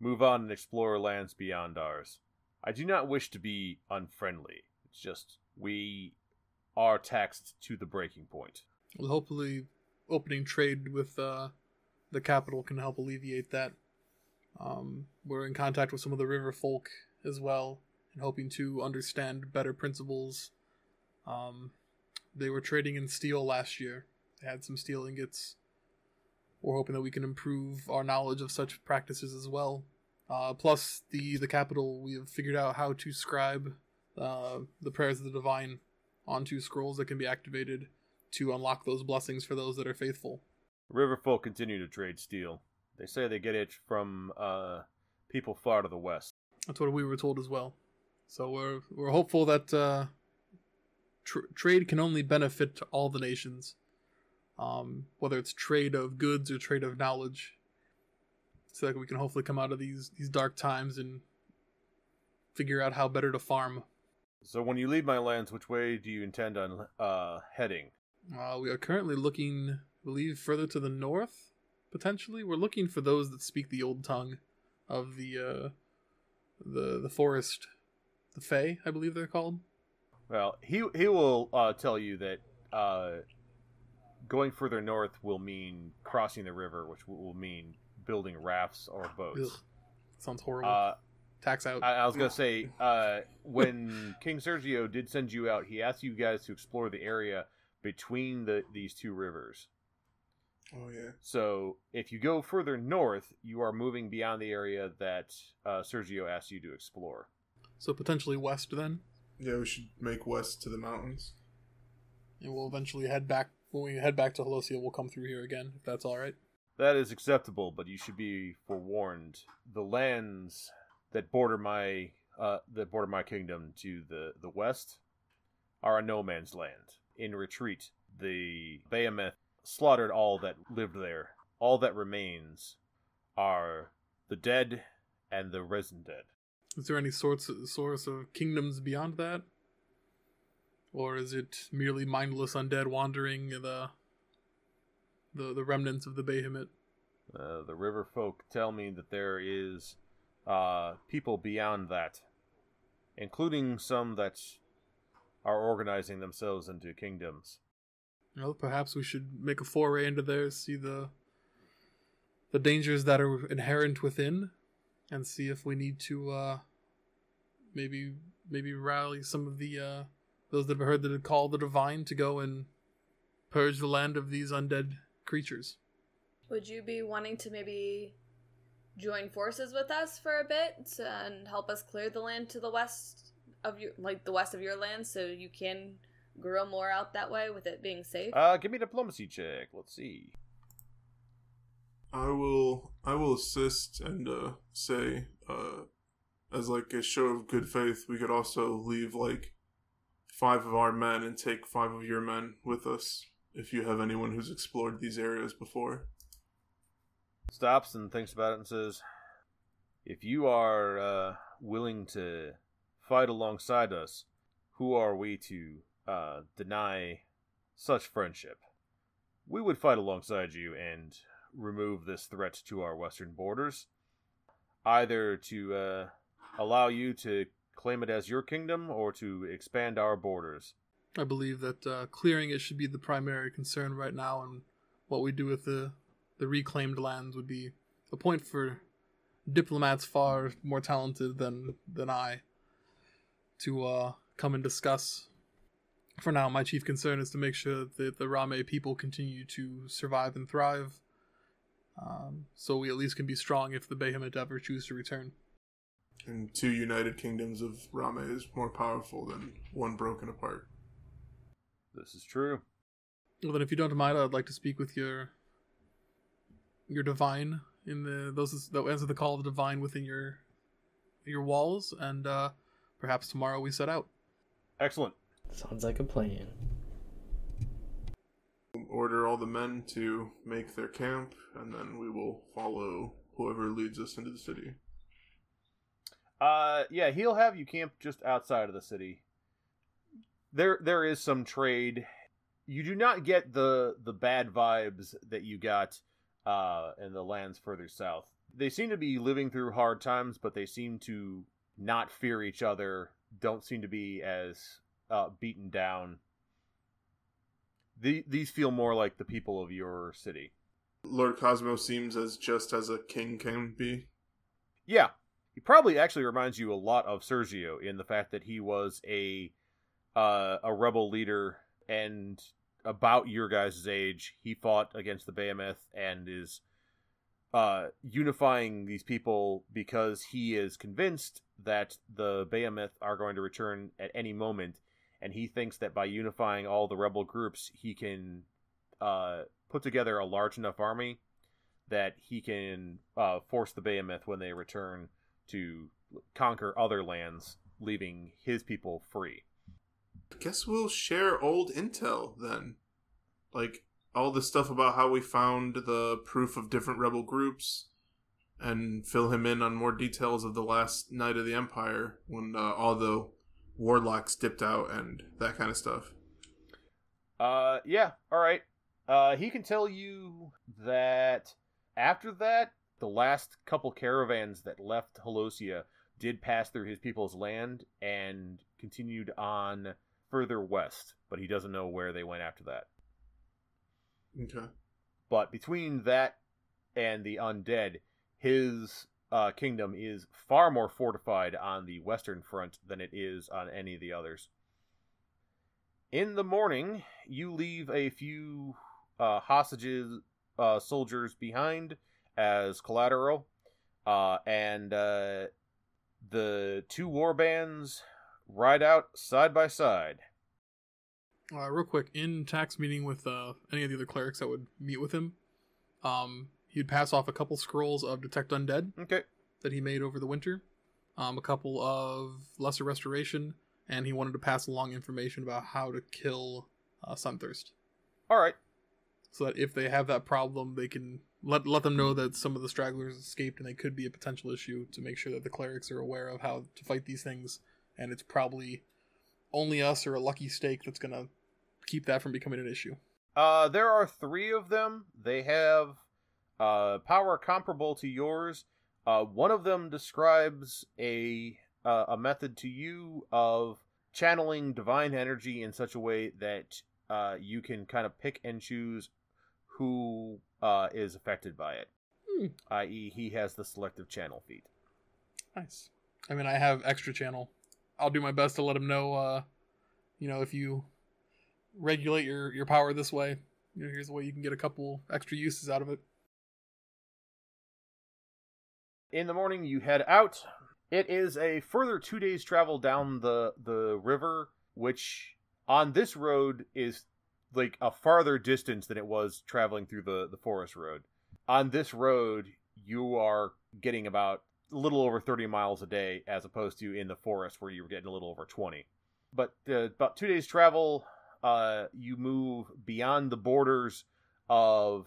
move on and explore lands beyond ours. I do not wish to be unfriendly. It's just we are taxed to the breaking point. Well, hopefully, opening trade with uh, the capital can help alleviate that. Um, we're in contact with some of the river folk as well, and hoping to understand better principles. Um, they were trading in steel last year. They had some steel ingots. We're hoping that we can improve our knowledge of such practices as well. Uh, plus, the the capital, we have figured out how to scribe uh, the prayers of the divine onto scrolls that can be activated to unlock those blessings for those that are faithful. Riverfolk continue to trade steel. They say they get it from uh, people far to the west. That's what we were told as well. So we're we're hopeful that uh, tr- trade can only benefit all the nations, um, whether it's trade of goods or trade of knowledge. So that we can hopefully come out of these these dark times and figure out how better to farm. So when you leave my lands, which way do you intend on uh, heading? Uh, we are currently looking, believe, further to the north. Potentially, we're looking for those that speak the old tongue of the uh, the the forest, the Fae, I believe they're called. Well, he he will uh, tell you that uh, going further north will mean crossing the river, which will mean building rafts or boats. Ugh, sounds horrible. Uh, Tack's out. I, I was gonna say uh, when King Sergio did send you out, he asked you guys to explore the area between the these two rivers. Oh yeah. So if you go further north, you are moving beyond the area that uh, Sergio asked you to explore. so potentially west then, Yeah, we should make west to the mountains. and we'll eventually head back. When we head back to Helosia, we'll come through here again, if that's all right. That is acceptable, but you should be forewarned. The lands that border my uh, that border my kingdom to the the west are a no man's land. In retreat, the Behemoth slaughtered all that lived there. All that remains are the dead and the risen dead. Is there any sorts source of kingdoms beyond that, or is it merely mindless undead wandering the the the remnants of the Behemoth? Uh, the river folk tell me that there is uh, people beyond that, including some that are organizing themselves into kingdoms. Well, perhaps we should make a foray into there, see the the dangers that are inherent within, and see if we need to uh, maybe maybe rally some of the uh, those that have heard the call of the divine to go and purge the land of these undead creatures. Would you be wanting to maybe join forces with us for a bit and help us clear the land to the west of your like the west of your land so you can grow more out that way with it being safe? Uh, give me a diplomacy check. Let's see. I will I will assist and uh, say uh, as like a show of good faith, we could also leave like five of our men and take five of your men with us if you have anyone who's explored these areas before. Stops and thinks about it and says, "If you are uh, willing to fight alongside us, who are we to uh, deny such friendship? We would fight alongside you and remove this threat to our western borders, either to uh, allow you to claim it as your kingdom or to expand our borders." I believe that uh, clearing it should be the primary concern right now, and what we do with the the reclaimed lands would be a point for diplomats far more talented than than I to uh, come and discuss. For now, my chief concern is to make sure that the Rame people continue to survive and thrive, um, so we at least can be strong if the Behemoth ever choose to return. And two united kingdoms of Rame is more powerful than one broken apart. This is true. Well, then, if you don't mind, I'd like to speak with your your divine in the those that answer the call of the divine within your your walls, and uh, perhaps tomorrow we set out. Excellent. Sounds like a plan. Order all the men to make their camp, and then we will follow whoever leads us into the city. Uh, yeah, he'll have you camp just outside of the city. There, there is some trade. You do not get the the bad vibes that you got uh, in the lands further south. They seem to be living through hard times, but they seem to not fear each other. Don't seem to be as uh, beaten down. The, these feel more like the people of your city. Lord Cosmo seems as just as a king can be. Yeah, he probably actually reminds you a lot of Sergio in the fact that he was a uh, a rebel leader and about your guys' age. He fought against the Behemoth and is uh, unifying these people because he is convinced that the Behemoth are going to return at any moment, and he thinks that by unifying all the rebel groups, he can uh, put together a large enough army that he can uh, force the Behemoth when they return to conquer other lands, leaving his people free. I Guess we'll share old intel then. Like all the stuff about how we found the proof of different rebel groups and fill him in on more details of the last night of the empire when uh, all the warlocks dipped out and that kind of stuff. Uh, yeah, all right. Uh, he can tell you that after that, the last couple caravans that left Holosia did pass through his people's land and continued on further west, but he doesn't know where they went after that. Okay. But between that and the undead, his uh, kingdom is far more fortified on the western front than it is on any of the others. In the morning, you leave a few uh, hostages, uh, soldiers behind as collateral, uh, and uh, the two war bands ride out side by side. Uh, real quick, in Tack's meeting with uh, any of the other clerics that would meet with him, um, he'd pass off a couple scrolls of Detect Undead Okay. that he made over the winter, um, a couple of Lesser Restoration, and he wanted to pass along information about how to kill uh, Sunthirst. All right. So that if they have that problem, they can let let them know that some of the stragglers escaped and they could be a potential issue to make sure that the clerics are aware of how to fight these things. And it's probably only us or a lucky stake that's gonna keep that from becoming an issue. Uh, there are three of them. They have uh, power comparable to yours. Uh, one of them describes a uh, a method to you of channeling divine energy in such a way that uh, you can kind of pick and choose who uh, is affected by it. Hmm. I.e., he has the selective channel feat. Nice. I mean, I have extra channel. I'll do my best to let him know. Uh, you know, if you regulate your your power this way, you know, here's a way you can get a couple extra uses out of it. In the morning you head out. It is a further two days travel down the the river which on this road is like a farther distance than it was traveling through the the forest road. On this road you are getting about a little over 30 miles a day as opposed to in the forest where you were getting a little over 20 but uh, about two days travel uh, you move beyond the borders of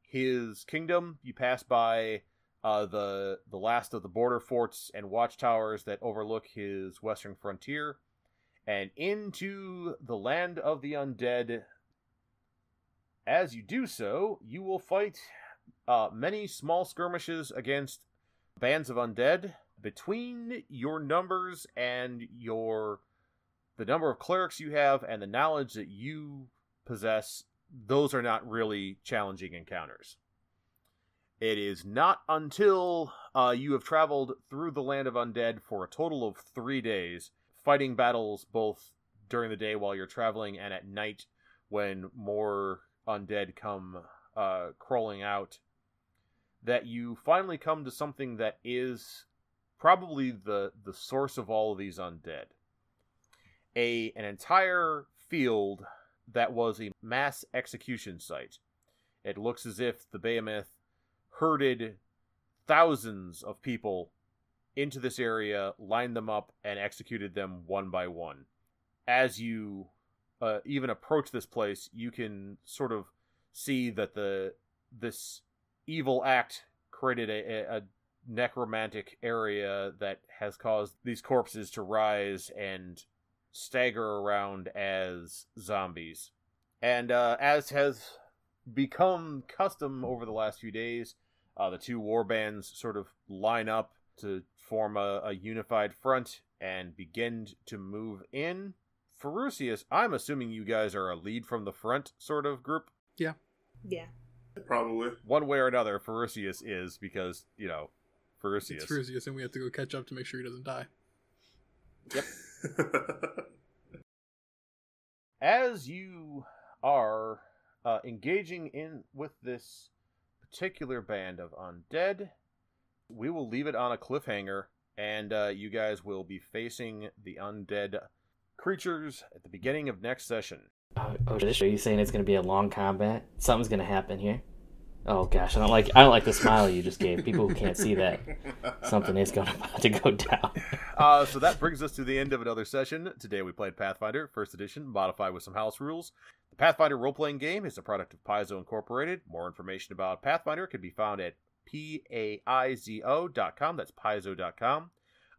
his kingdom. You pass by uh, the the last of the border forts and watchtowers that overlook his western frontier, and into the land of the undead. As you do so, you will fight uh, many small skirmishes against bands of undead. Between your numbers and your the number of clerics you have and the knowledge that you possess, those are not really challenging encounters. It is not until uh, you have traveled through the land of undead for a total of three days, fighting battles both during the day while you're traveling and at night when more undead come uh, crawling out, that you finally come to something that is probably the the source of all of these undead. A an entire field that was a mass execution site. It looks as if the behemoth herded thousands of people into this area, lined them up, and executed them one by one. As you uh, even approach this place, you can sort of see that the this evil act created a, a necromantic area that has caused these corpses to rise and stagger around as zombies. And uh, as has become custom over the last few days, uh, the two war bands sort of line up to form a, a unified front and begin to move in. Ferucius, I'm assuming you guys are a lead from the front sort of group. Yeah. Yeah. Probably. One way or another, Ferucius is because, you know, Ferucius. It's Feruzius, and we have to go catch up to make sure he doesn't die. Yep. As you are uh, engaging in with this particular band of undead, we will leave it on a cliffhanger, and uh, you guys will be facing the undead creatures at the beginning of next session. Oh, oh are you saying it's gonna be a long combat? Something's gonna happen here. Oh gosh, I don't like I don't like the smile you just gave. People who can't see that, something is going about to go down. Uh, so that brings us to the end of another session. Today we played Pathfinder, first edition, modified with some house rules. The Pathfinder role playing game is a product of Paizo Incorporated. More information about Pathfinder can be found at paizo.com. That's paizo.com.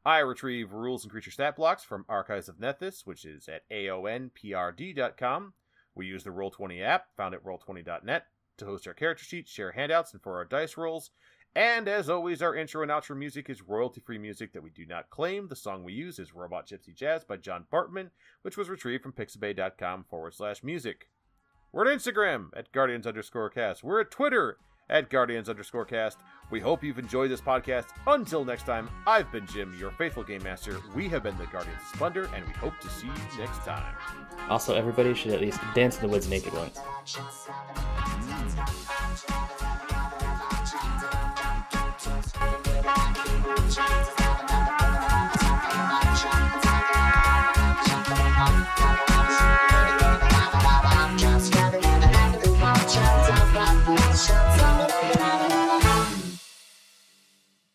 I retrieve rules and creature stat blocks from Archives of Nethys, which is at aonprd.com. We use the Roll20 app, found at roll20.net, to host our character sheets, share handouts, and for our dice rolls. And as always, our intro and outro music is royalty free music that we do not claim. The song we use is Robot Gypsy Jazz by John Bartmann, which was retrieved from pixabay.com forward slash music. We're at Instagram at Guardians underscore cast. We're at Twitter at Guardians underscore cast. We hope you've enjoyed this podcast. Until next time, I've been Jim, your faithful game master. We have been the Guardians of Splendor, and we hope to see you next time. Also, everybody should at least dance in the woods naked once. Mm.